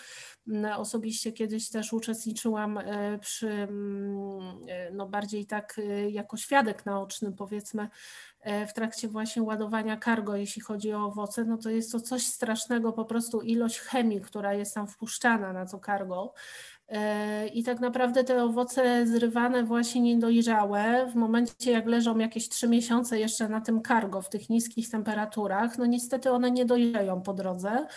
Mm, osobiście kiedyś też uczestniczyłam e, przy, mm, e, no bardziej tak e, jako świadek naoczny powiedzmy, w trakcie właśnie ładowania cargo, jeśli chodzi o owoce, no to jest to coś strasznego, po prostu ilość chemii, która jest tam wpuszczana na to cargo. E, I tak naprawdę te owoce zrywane właśnie niedojrzałe, w momencie jak leżą jakieś trzy miesiące jeszcze na tym cargo w tych niskich temperaturach, no niestety one nie dojrzeją po drodze.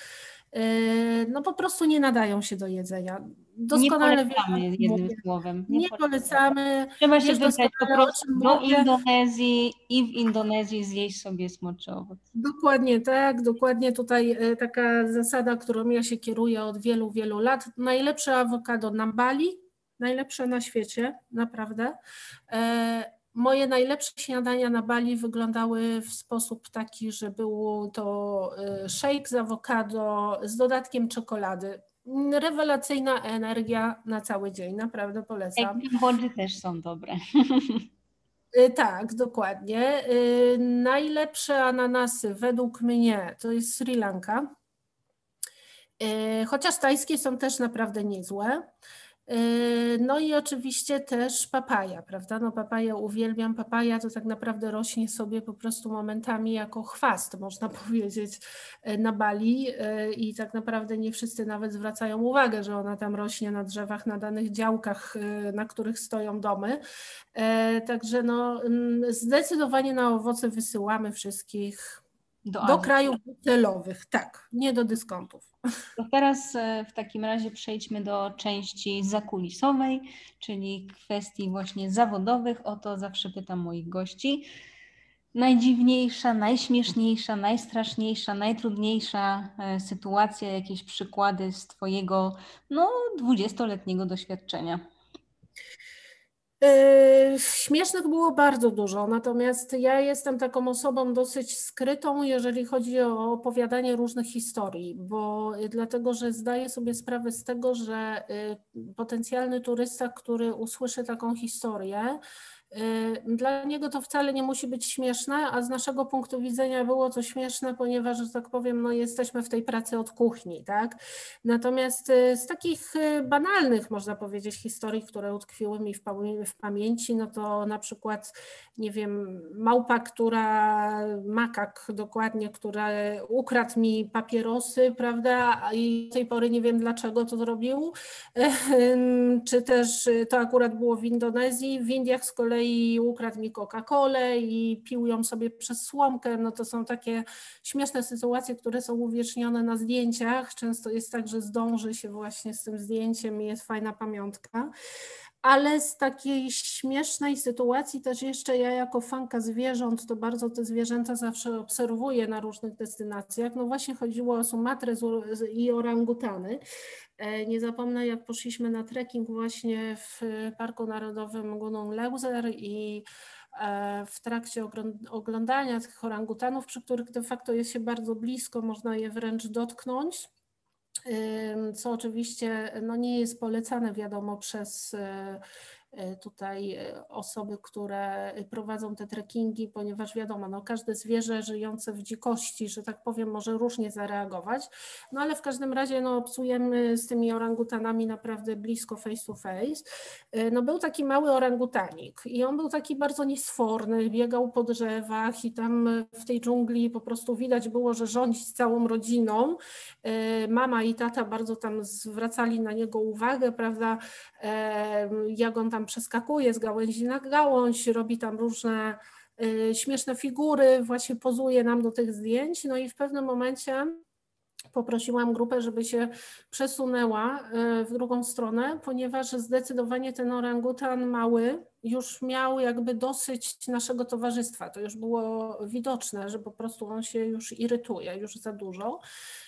E, no po prostu nie nadają się do jedzenia. Doskonale nie polecamy wiem, jednym słowem. Nie, nie polecamy. Trzeba się wybrać po prostu do Indonezji i w Indonezji zjeść sobie smoczy owoc. Dokładnie tak, dokładnie tutaj e, taka zasada, którą ja się kieruję od wielu, wielu lat. Najlepsze awokado na Bali, najlepsze na świecie, naprawdę. E, Moje najlepsze śniadania na Bali wyglądały w sposób taki, że był to y, shake z awokado z dodatkiem czekolady. Rewelacyjna energia na cały dzień, naprawdę polecam. Wody też są dobre. Y, tak, dokładnie. Y, najlepsze ananasy według mnie to jest Sri Lanka. Chociaż tajskie są też naprawdę niezłe. Yy, no i oczywiście też papaja, prawda? No papaja uwielbiam. Papaja to tak naprawdę rośnie sobie po prostu momentami jako chwast, można powiedzieć, yy, na Bali yy, i tak naprawdę nie wszyscy nawet zwracają uwagę, że ona tam rośnie na drzewach, na danych działkach, na których stoją domy. Także no mm, zdecydowanie na owoce wysyłamy wszystkich do, do krajów celowych, tak, nie do dyskontów. To teraz e, w takim razie przejdźmy do części zakulisowej, czyli kwestii właśnie zawodowych. O to zawsze pytam moich gości. Najdziwniejsza, najśmieszniejsza, najstraszniejsza, najtrudniejsza e, sytuacja, jakieś przykłady z Twojego no, 20-letniego doświadczenia. Yy, śmiesznych było bardzo dużo, natomiast ja jestem taką osobą dosyć skrytą, jeżeli chodzi o opowiadanie różnych historii, bo dlatego, że zdaję sobie sprawę z tego, że y, potencjalny turysta, który usłyszy taką historię, dla niego to wcale nie musi być śmieszne, a z naszego punktu widzenia było to śmieszne, ponieważ, że tak powiem, no jesteśmy w tej pracy od kuchni, tak? Natomiast y, z takich y, banalnych, można powiedzieć, historii, które utkwiły mi w pamięci, no to na przykład, nie wiem, małpa, która, makak dokładnie, która ukradł mi papierosy, prawda, i do tej pory nie wiem dlaczego to zrobił, czy też to akurat było w Indonezji, w Indiach z kolei i ukradł mi Coca-Colę i pił ją sobie przez słomkę. No to są takie śmieszne sytuacje, które są uwiecznione na zdjęciach. Często jest tak, że zdąży się właśnie z tym zdjęciem i jest fajna pamiątka. Ale z takiej śmiesznej sytuacji też jeszcze ja jako fanka zwierząt, to bardzo te zwierzęta zawsze obserwuję na różnych destynacjach. No właśnie chodziło o Sumatrę i orangutany. E, nie zapomnę, jak poszliśmy na trekking właśnie w Parku Narodowym Gunung Leuser i e, w trakcie oglądania tych orangutanów, przy których de facto jest się bardzo blisko, można je wręcz dotknąć, co oczywiście no nie jest polecane, wiadomo, przez E, tutaj e, osoby, które prowadzą te trekkingi, ponieważ wiadomo, no każde zwierzę żyjące w dzikości, że tak powiem, może różnie zareagować, no ale w każdym razie no, obsujemy z tymi orangutanami naprawdę blisko face to face. E, no był taki mały orangutanik i on był taki bardzo niesforny, biegał po drzewach i tam w tej dżungli po prostu widać było, że rządzi całą rodziną. Mama i tata bardzo tam zwracali na niego uwagę, prawda, jak on tam przeskakuje z gałęzi na gałąź, robi tam różne śmieszne figury, właśnie pozuje nam do tych zdjęć. No i w pewnym momencie poprosiłam grupę, żeby się przesunęła w drugą stronę, ponieważ zdecydowanie ten orangutan mały już miał jakby dosyć naszego towarzystwa. To już było widoczne, że po prostu on się już irytuje, już za dużo.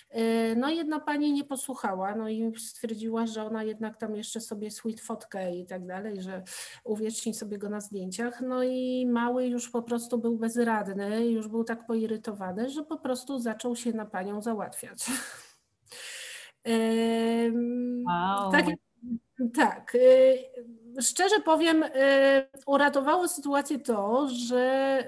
E, no jedna pani nie posłuchała, no i stwierdziła, że ona jednak tam jeszcze sobie sweet fotkę i tak dalej, że uwieczni sobie go na zdjęciach. No i mały już po prostu był bezradny, już był tak poirytowany, że po prostu zaczął się na panią załatwiać. Wow. Tak, tak. E, szczerze powiem, e, uratowało sytuację to, że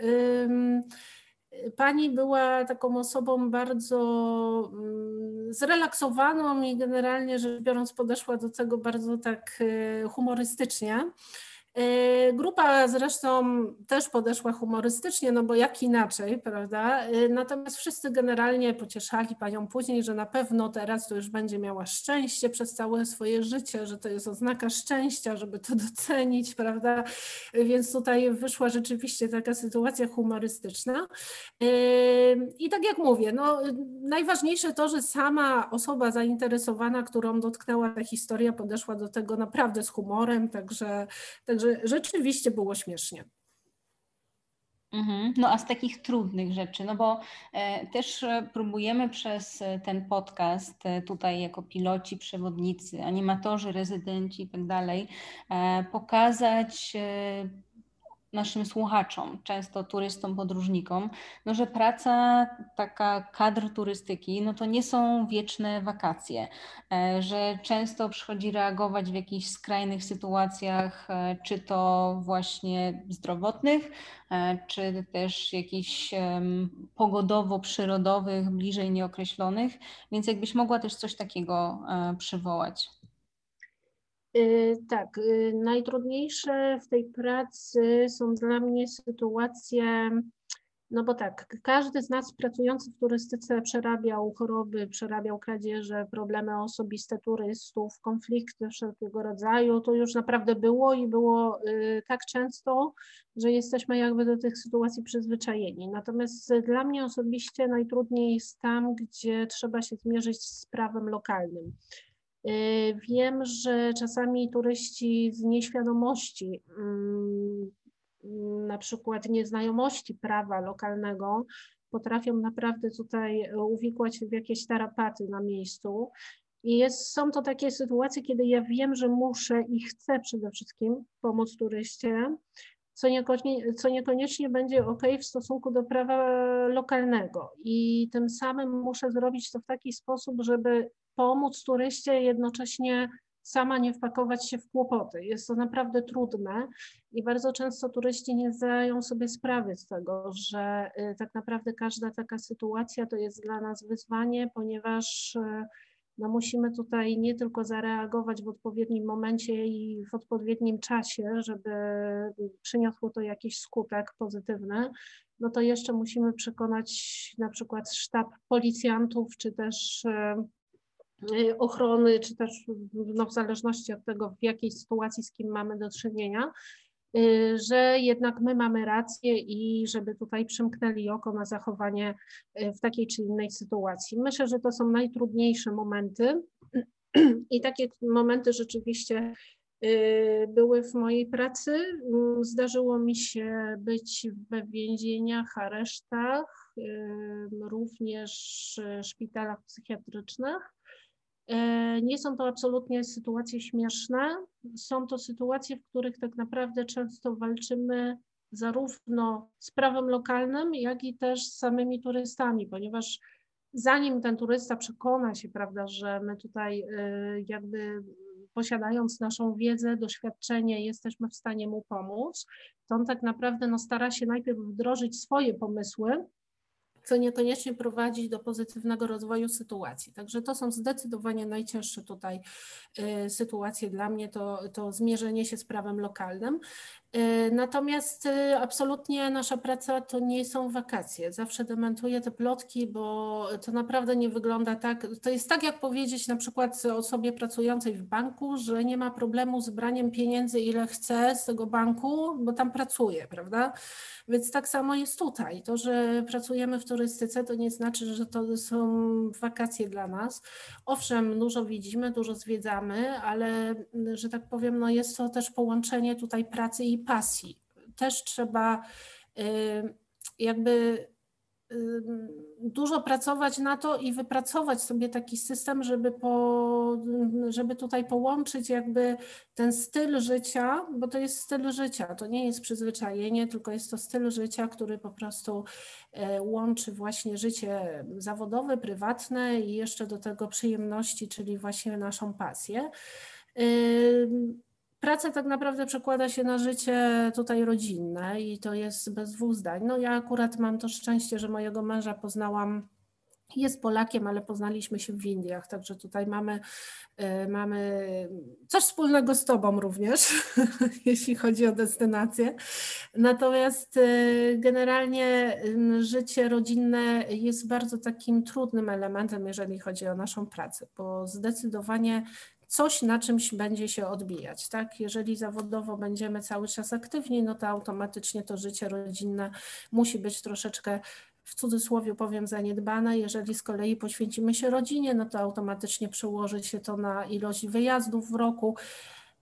Pani była taką osobą bardzo mm, zrelaksowaną i generalnie rzecz biorąc podeszła do tego bardzo tak e, humorystycznie. E, grupa zresztą też podeszła humorystycznie, no bo jak inaczej, prawda? E, natomiast wszyscy generalnie pocieszali panią później, że na pewno teraz to już będzie miała szczęście przez całe swoje życie, że to jest oznaka szczęścia, żeby to docenić, prawda? Więc tutaj wyszła rzeczywiście taka sytuacja humorystyczna. E, I tak jak mówię, no, najważniejsze to, że sama osoba zainteresowana, którą dotknęła ta historia, podeszła do tego naprawdę z humorem, także, także rzeczywiście było śmiesznie. Mhm. No a z takich trudnych rzeczy, no bo e, też e, próbujemy przez e, ten podcast tutaj jako piloci, przewodnicy, animatorzy, rezydenci i tak dalej pokazać naszym słuchaczom, często turystom, podróżnikom, no, że praca taka kadr turystyki, no to nie są wieczne wakacje, e, że często przychodzi reagować w jakichś skrajnych sytuacjach, e, czy to właśnie zdrowotnych, e, czy też jakichś pogodowo-przyrodowych, bliżej nieokreślonych, więc jakbyś mogła też coś takiego przywołać. Y, tak, y, najtrudniejsze w tej pracy są dla mnie sytuacje, no bo tak, każdy z nas pracujący w turystyce przerabiał choroby, przerabiał kradzieże, problemy osobiste turystów, konflikty wszelkiego rodzaju. To już naprawdę było i było y, tak często, że jesteśmy jakby do tych sytuacji przyzwyczajeni. Natomiast dla mnie osobiście najtrudniej jest tam, gdzie trzeba się zmierzyć z prawem lokalnym. Y, wiem, że czasami turyści z nieświadomości, mm, na przykład nieznajomości prawa lokalnego, potrafią naprawdę tutaj uwikłać się w jakieś tarapaty na miejscu. I jest, są to takie sytuacje, kiedy ja wiem, że muszę i chcę przede wszystkim pomóc turyście, co niekoniecznie, co niekoniecznie będzie ok w stosunku do prawa lokalnego. I tym samym muszę zrobić to w taki sposób, żeby pomóc turyście, jednocześnie sama nie wpakować się w kłopoty. Jest to naprawdę trudne i bardzo często turyści nie zdają sobie sprawy z tego, że y, tak naprawdę każda taka sytuacja to jest dla nas wyzwanie, ponieważ y, no musimy tutaj nie tylko zareagować w odpowiednim momencie i w odpowiednim czasie, żeby przyniosło to jakiś skutek pozytywny, no to jeszcze musimy przekonać na przykład sztab policjantów, czy też y, Y, ochrony, czy też no, w zależności od tego, w jakiej sytuacji z kim mamy do czynienia, y, że jednak my mamy rację i żeby tutaj przymknęli oko na zachowanie y, w takiej czy innej sytuacji. Myślę, że to są najtrudniejsze momenty i takie momenty rzeczywiście były w mojej pracy. Mm, zdarzyło mi się być we więzieniach, aresztach, również szpitalach psychiatrycznych. E, nie są to absolutnie sytuacje śmieszne. Są to sytuacje, w których tak naprawdę często walczymy zarówno z prawem lokalnym, jak i też z samymi turystami, ponieważ zanim ten turysta przekona się, prawda, że my tutaj e, jakby posiadając naszą wiedzę, doświadczenie, jesteśmy w stanie mu pomóc, to on tak naprawdę no, stara się najpierw wdrożyć swoje pomysły, co niekoniecznie prowadzi do pozytywnego rozwoju sytuacji. Także to są zdecydowanie najcięższe tutaj y, sytuacje dla mnie, to, to zmierzenie się z prawem lokalnym. Y, natomiast y, absolutnie nasza praca to nie są wakacje. Zawsze dementuję te plotki, bo to naprawdę nie wygląda tak. To jest tak, jak powiedzieć na przykład osobie pracującej w banku, że nie ma problemu z braniem pieniędzy, ile chce z tego banku, bo tam pracuje, prawda? Więc tak samo jest tutaj. To, że pracujemy w turystyce, to nie znaczy, że to są wakacje dla nas. Owszem, dużo widzimy, dużo zwiedzamy, ale że tak powiem, no jest to też połączenie tutaj pracy i pasji. Też trzeba y, jakby dużo pracować na to i wypracować sobie taki system, żeby, po, żeby tutaj połączyć jakby ten styl życia, bo to jest styl życia, to nie jest przyzwyczajenie, tylko jest to styl życia, który po prostu e, łączy właśnie życie zawodowe, prywatne i jeszcze do tego przyjemności, czyli właśnie naszą pasję. Praca tak naprawdę przekłada się na życie tutaj rodzinne i to jest bez dwóch zdań. No ja akurat mam to szczęście, że mojego męża poznałam jest Polakiem, ale poznaliśmy się w Indiach, także tutaj mamy, y, mamy coś wspólnego z Tobą również, jeśli chodzi o destynację. Natomiast y, generalnie życie rodzinne jest bardzo takim trudnym elementem, jeżeli chodzi o naszą pracę, bo zdecydowanie coś na czymś będzie się odbijać. Tak? Jeżeli zawodowo będziemy cały czas aktywni, no to automatycznie to życie rodzinne musi być troszeczkę w cudzysłowie powiem zaniedbane. Jeżeli z kolei poświęcimy się rodzinie, no to automatycznie przełoży się to na ilość wyjazdów w roku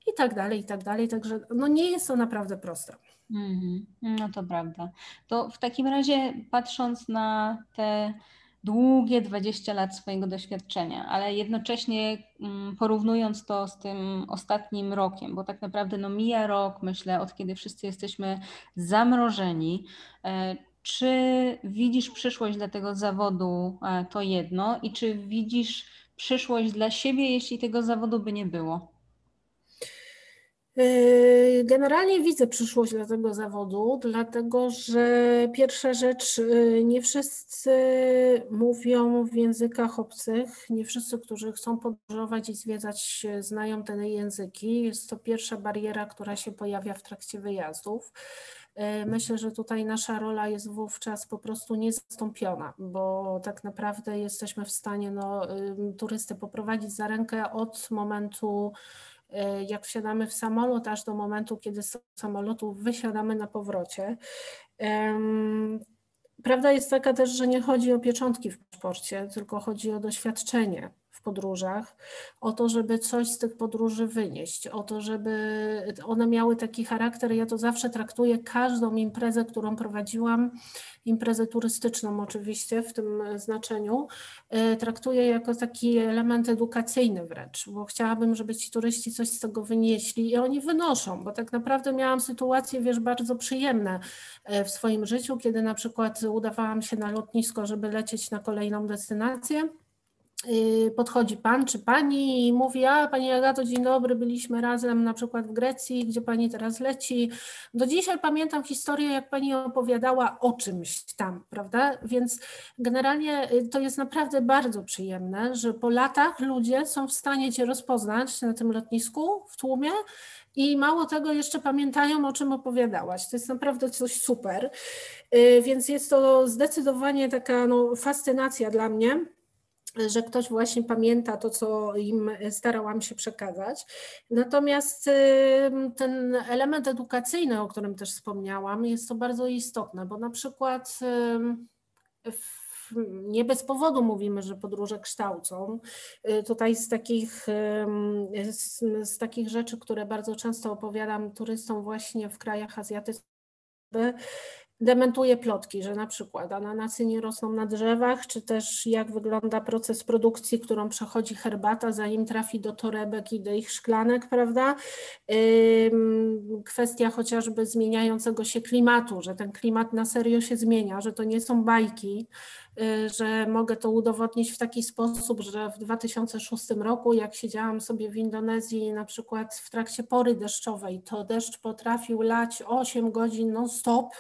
i tak dalej, i tak dalej. Także no nie jest to naprawdę proste. Mm -hmm. No to prawda. To w takim razie patrząc na te długie 20 lat swojego doświadczenia, ale jednocześnie mm, porównując to z tym ostatnim rokiem, bo tak naprawdę no mija rok, myślę, od kiedy wszyscy jesteśmy zamrożeni. E, czy widzisz przyszłość dla tego zawodu, e, to jedno, i czy widzisz przyszłość dla siebie, jeśli tego zawodu by nie było? Yy, generalnie widzę przyszłość dla tego zawodu, dlatego że pierwsza rzecz, yy, nie wszyscy mówią w językach obcych, nie wszyscy, którzy chcą podróżować i zwiedzać, znają te języki. Jest to pierwsza bariera, która się pojawia w trakcie wyjazdów. Yy, myślę, że tutaj nasza rola jest wówczas po prostu niezastąpiona, bo tak naprawdę jesteśmy w stanie no, turystę poprowadzić za rękę od momentu jak wsiadamy w samolot, aż do momentu, kiedy z samolotu wysiadamy na powrocie. Prawda jest taka też, że nie chodzi o pieczątki w paszporcie, tylko chodzi o doświadczenie podróżach, o to, żeby coś z tych podróży wynieść, o to, żeby one miały taki charakter. Ja to zawsze traktuję każdą imprezę, którą prowadziłam, imprezę turystyczną oczywiście w tym znaczeniu, e, traktuję jako taki element edukacyjny wręcz, bo chciałabym, żeby ci turyści coś z tego wynieśli i oni wynoszą, bo tak naprawdę miałam sytuacje, wiesz, bardzo przyjemne e, w swoim życiu, kiedy na przykład udawałam się na lotnisko, żeby lecieć na kolejną destynację podchodzi pan czy pani i mówi, a pani Agato, dzień dobry, byliśmy razem na przykład w Grecji, gdzie pani teraz leci. Do dzisiaj pamiętam historię, jak pani opowiadała o czymś tam, prawda? Więc generalnie y, to jest naprawdę bardzo przyjemne, że po latach ludzie są w stanie cię rozpoznać na tym lotnisku w tłumie i mało tego jeszcze pamiętają, o czym opowiadałaś. To jest naprawdę coś super. Y, więc jest to zdecydowanie taka no, fascynacja dla mnie że ktoś właśnie pamięta to, co im starałam się przekazać. Natomiast ten element edukacyjny, o którym też wspomniałam, jest to bardzo istotne, bo na przykład nie bez powodu mówimy, że podróże kształcą. Y, tutaj z takich, z, z takich rzeczy, które bardzo często opowiadam turystom właśnie w krajach azjatyckich, dementuje plotki, że na przykład ananasy nie rosną na drzewach, czy też jak wygląda proces produkcji, którą przechodzi herbata, zanim trafi do torebek i do ich szklanek, prawda? Kwestia chociażby zmieniającego się klimatu, że ten klimat na serio się zmienia, że to nie są bajki, że mogę to udowodnić w taki sposób, że w 2006 roku, jak siedziałam sobie w Indonezji, na przykład w trakcie pory deszczowej, to deszcz potrafił lać 8 godzin non-stop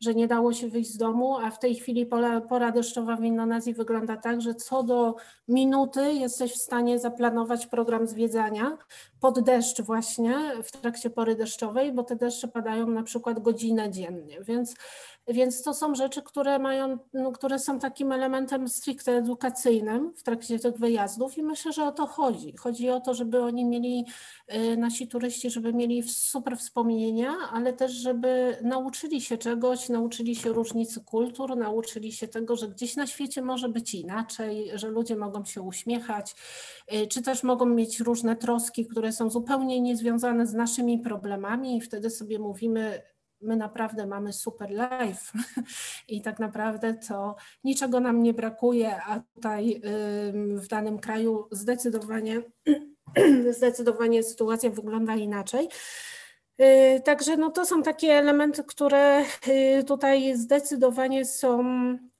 że nie dało się wyjść z domu, a w tej chwili pora, pora deszczowa w Indonezji wygląda tak, że co do minuty jesteś w stanie zaplanować program zwiedzania pod deszcz właśnie w trakcie pory deszczowej, bo te deszcze padają na przykład godzinę dziennie, więc więc to są rzeczy, które mają, no, które są takim elementem stricte edukacyjnym w trakcie tych wyjazdów i myślę, że o to chodzi. Chodzi o to, żeby oni mieli, y, nasi turyści, żeby mieli super wspomnienia, ale też, żeby nauczyli się czegoś, nauczyli się różnicy kultur, nauczyli się tego, że gdzieś na świecie może być inaczej, że ludzie mogą się uśmiechać, y, czy też mogą mieć różne troski, które są zupełnie niezwiązane z naszymi problemami i wtedy sobie mówimy, my naprawdę mamy super life i tak naprawdę to niczego nam nie brakuje, a tutaj w danym kraju zdecydowanie, zdecydowanie sytuacja wygląda inaczej. Y, także no to są takie elementy, które y, tutaj zdecydowanie są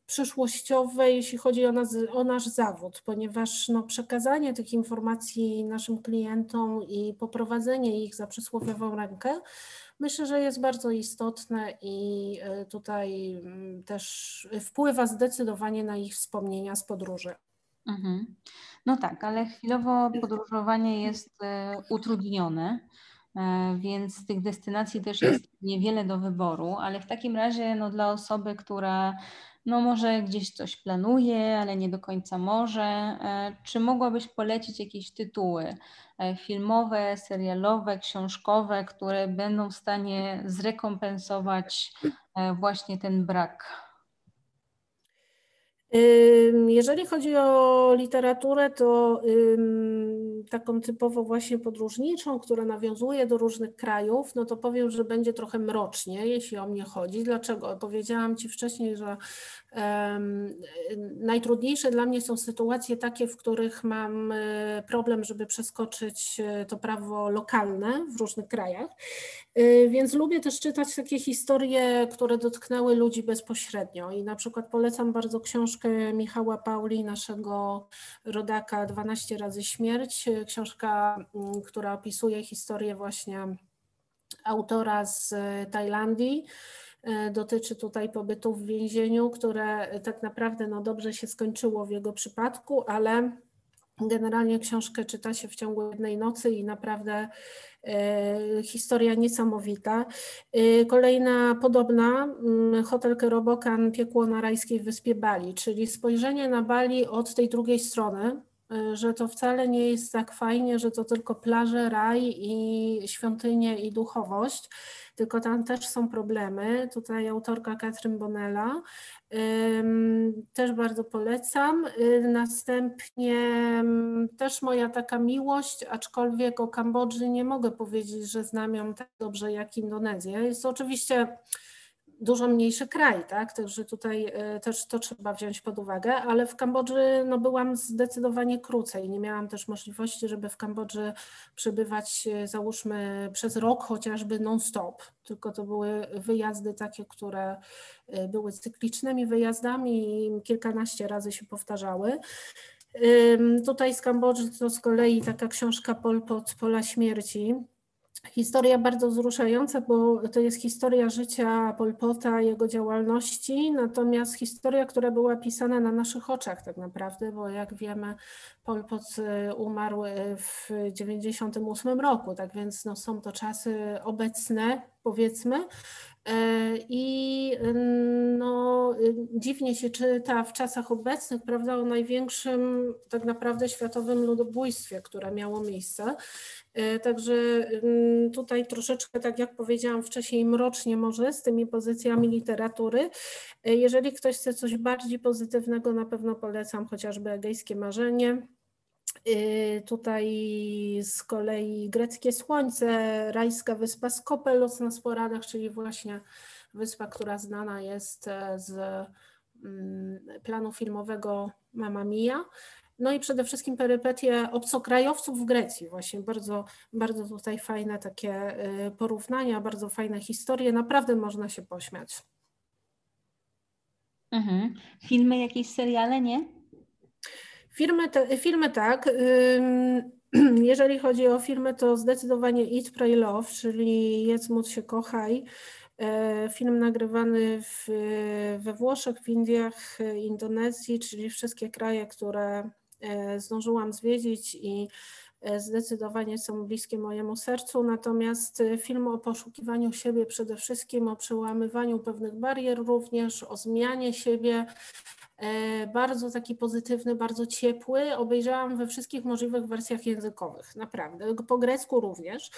przyszłościowe, jeśli chodzi o, nas, o nasz zawód, ponieważ no, przekazanie tych informacji naszym klientom i poprowadzenie ich za przysłowiową rękę myślę, że jest bardzo istotne i e, tutaj mm, też wpływa zdecydowanie na ich wspomnienia z podróży. Mhm. No tak, ale chwilowo podróżowanie jest e, utrudnione, e, więc tych destynacji też jest niewiele do wyboru, ale w takim razie no, dla osoby, która no może gdzieś coś planuje, ale nie do końca może. E, czy mogłabyś polecić jakieś tytuły e, filmowe, serialowe, książkowe, które będą w stanie zrekompensować e, właśnie ten brak? Jeżeli chodzi o literaturę, to taką typowo właśnie podróżniczą, która nawiązuje do różnych krajów, no to powiem, że będzie trochę mrocznie, jeśli o mnie chodzi. Dlaczego? Powiedziałam Ci wcześniej, że Najtrudniejsze dla mnie są sytuacje takie, w których mam e, problem, żeby przeskoczyć e, to prawo lokalne w różnych krajach, e, więc lubię też czytać takie historie, które dotknęły ludzi bezpośrednio. I na przykład polecam bardzo książkę Michała Pauli, naszego rodaka 12 razy śmierć, książka, która opisuje historię właśnie autora z Tajlandii, dotyczy tutaj pobytu w więzieniu, które tak naprawdę no, dobrze się skończyło w jego przypadku, ale generalnie książkę czyta się w ciągu jednej nocy i naprawdę e, historia niesamowita. E, kolejna podobna, mm, hotel Kerobokan, piekło na rajskiej wyspie Bali, czyli spojrzenie na Bali od tej drugiej strony, że to wcale nie jest tak fajnie, że to tylko plaże, raj i świątynie i duchowość, tylko tam też są problemy. Tutaj autorka Katrin Bonella, też bardzo polecam. Y, następnie też moja taka miłość, aczkolwiek o Kambodży nie mogę powiedzieć, że znam ją tak dobrze jak Indonezję. Jest oczywiście dużo mniejszy kraj, tak? Także tutaj e, też to trzeba wziąć pod uwagę, ale w Kambodży no, byłam zdecydowanie krócej. Nie miałam też możliwości, żeby w Kambodży przebywać e, załóżmy przez rok chociażby non-stop, tylko to były wyjazdy takie, które e, były cyklicznymi wyjazdami i kilkanaście razy się powtarzały. Tutaj z Kambodży to z kolei taka książka Pol Pot, Pola Śmierci, Historia bardzo wzruszająca, bo to jest historia życia Polpota, jego działalności, natomiast historia, która była pisana na naszych oczach tak naprawdę, bo jak wiemy Polpot y, umarł y, w 1998 roku, tak więc no, są to czasy obecne, powiedzmy, y, i no, dziwnie się czyta w czasach obecnych, prawda, o największym tak naprawdę światowym ludobójstwie, które miało miejsce. E, także mm, tutaj troszeczkę, tak jak powiedziałam wcześniej, mrocznie może z tymi pozycjami literatury. E, jeżeli ktoś chce coś bardziej pozytywnego, na pewno polecam chociażby Egejskie Marzenie. E, tutaj z kolei Greckie Słońce, Rajska Wyspa Skopelos na sporadach, czyli właśnie wyspa, która znana jest z mm, planu filmowego Mamma Mia. No i przede wszystkim perypetie obcokrajowców w Grecji. Właśnie bardzo, bardzo tutaj fajne takie y, porównania, bardzo fajne historie. Naprawdę można się pośmiać. Mhm. Filmy, jakieś seriale, nie? Filmy, te, filmy tak. Jeżeli chodzi o filmy, to zdecydowanie Eat, Pray, Love, czyli Jedz, módl się, kochaj. E, film nagrywany w, we Włoszech, w Indiach, Indonezji, czyli wszystkie kraje, które e, zdążyłam zwiedzić i e, zdecydowanie są bliskie mojemu sercu. Natomiast film o poszukiwaniu siebie przede wszystkim, o przełamywaniu pewnych barier również, o zmianie siebie, E, bardzo taki pozytywny, bardzo ciepły. Obejrzałam we wszystkich możliwych wersjach językowych, naprawdę. Po grecku również.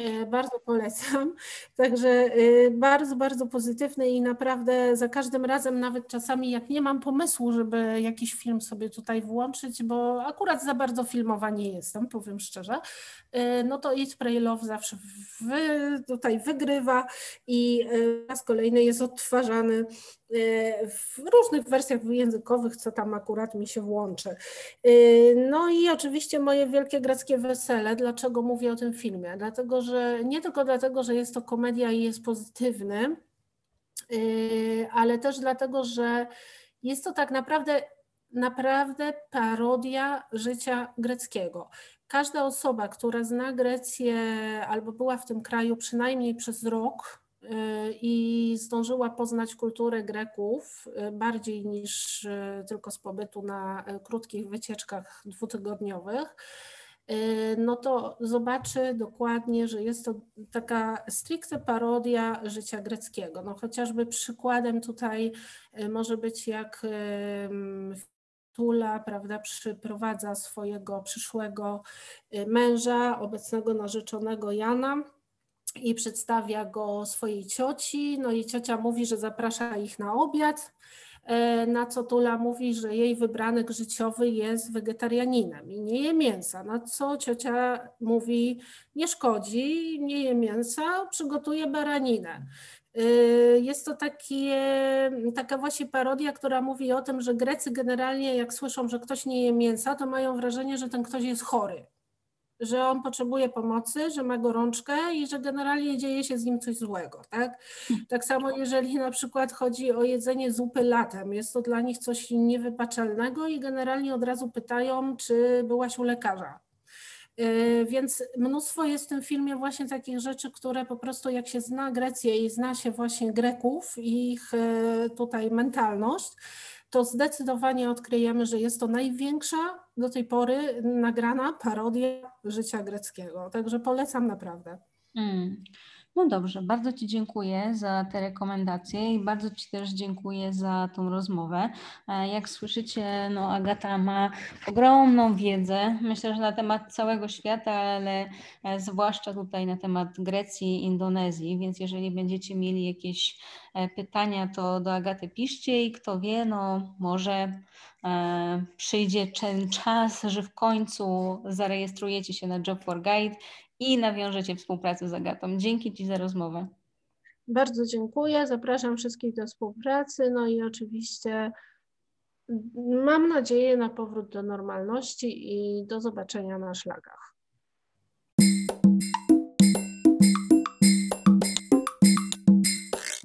E, bardzo polecam. Także e, bardzo, bardzo pozytywny i naprawdę za każdym razem, nawet czasami jak nie mam pomysłu, żeby jakiś film sobie tutaj włączyć, bo akurat za bardzo filmowa nie jestem, powiem szczerze, no to Eat, Pray, Love zawsze wy, tutaj wygrywa i raz kolejny jest odtwarzany w różnych wersjach językowych, co tam akurat mi się włączy. No i oczywiście moje wielkie greckie wesele. Dlaczego mówię o tym filmie? Dlatego, że nie tylko dlatego, że jest to komedia i jest pozytywny, ale też dlatego, że jest to tak naprawdę naprawdę parodia życia greckiego. Każda osoba, która zna Grecję albo była w tym kraju przynajmniej przez rok, i zdążyła poznać kulturę Greków y, bardziej niż y, tylko z pobytu na y, krótkich wycieczkach dwutygodniowych, no to zobaczy dokładnie, że jest to taka stricte parodia życia greckiego. No chociażby przykładem tutaj może być jak Tula, prawda, przyprowadza swojego przyszłego męża, obecnego narzeczonego Jana i przedstawia go swojej cioci. No i ciocia mówi, że zaprasza ich na obiad. E, na co Tula mówi, że jej wybranek życiowy jest wegetarianinem i nie je mięsa. Na co ciocia mówi, nie szkodzi, nie je mięsa, przygotuje baraninę. E, jest to takie, taka właśnie parodia, która mówi o tym, że Grecy generalnie jak słyszą, że ktoś nie je mięsa, to mają wrażenie, że ten ktoś jest chory że on potrzebuje pomocy, że ma gorączkę i że generalnie dzieje się z nim coś złego. Tak, tak samo jeżeli na przykład chodzi o jedzenie zupy latem, jest to dla nich coś niewypaczalnego i generalnie od razu pytają, czy byłaś u lekarza. Yy, więc mnóstwo jest w tym filmie właśnie takich rzeczy, które po prostu jak się zna Grecję i zna się właśnie Greków i ich yy, tutaj mentalność, to zdecydowanie odkryjemy, że jest to największa do tej pory nagrana parodia życia greckiego. Także polecam naprawdę. Mm. No dobrze, bardzo Ci dziękuję za te rekomendacje i bardzo Ci też dziękuję za tą rozmowę. E, jak słyszycie, no Agata ma ogromną wiedzę, myślę, że na temat całego świata, ale e, zwłaszcza tutaj na temat Grecji i Indonezji, więc jeżeli będziecie mieli jakieś e, pytania, to do Agaty piszcie i kto wie, no może przyjdzie ten czas, że w końcu zarejestrujecie się na Job for Guide i nawiążecie współpracę z Agatą. Dzięki Ci za rozmowę. Bardzo dziękuję. Zapraszam wszystkich do współpracy. No i oczywiście mam nadzieję na powrót do normalności i do zobaczenia na szlagach.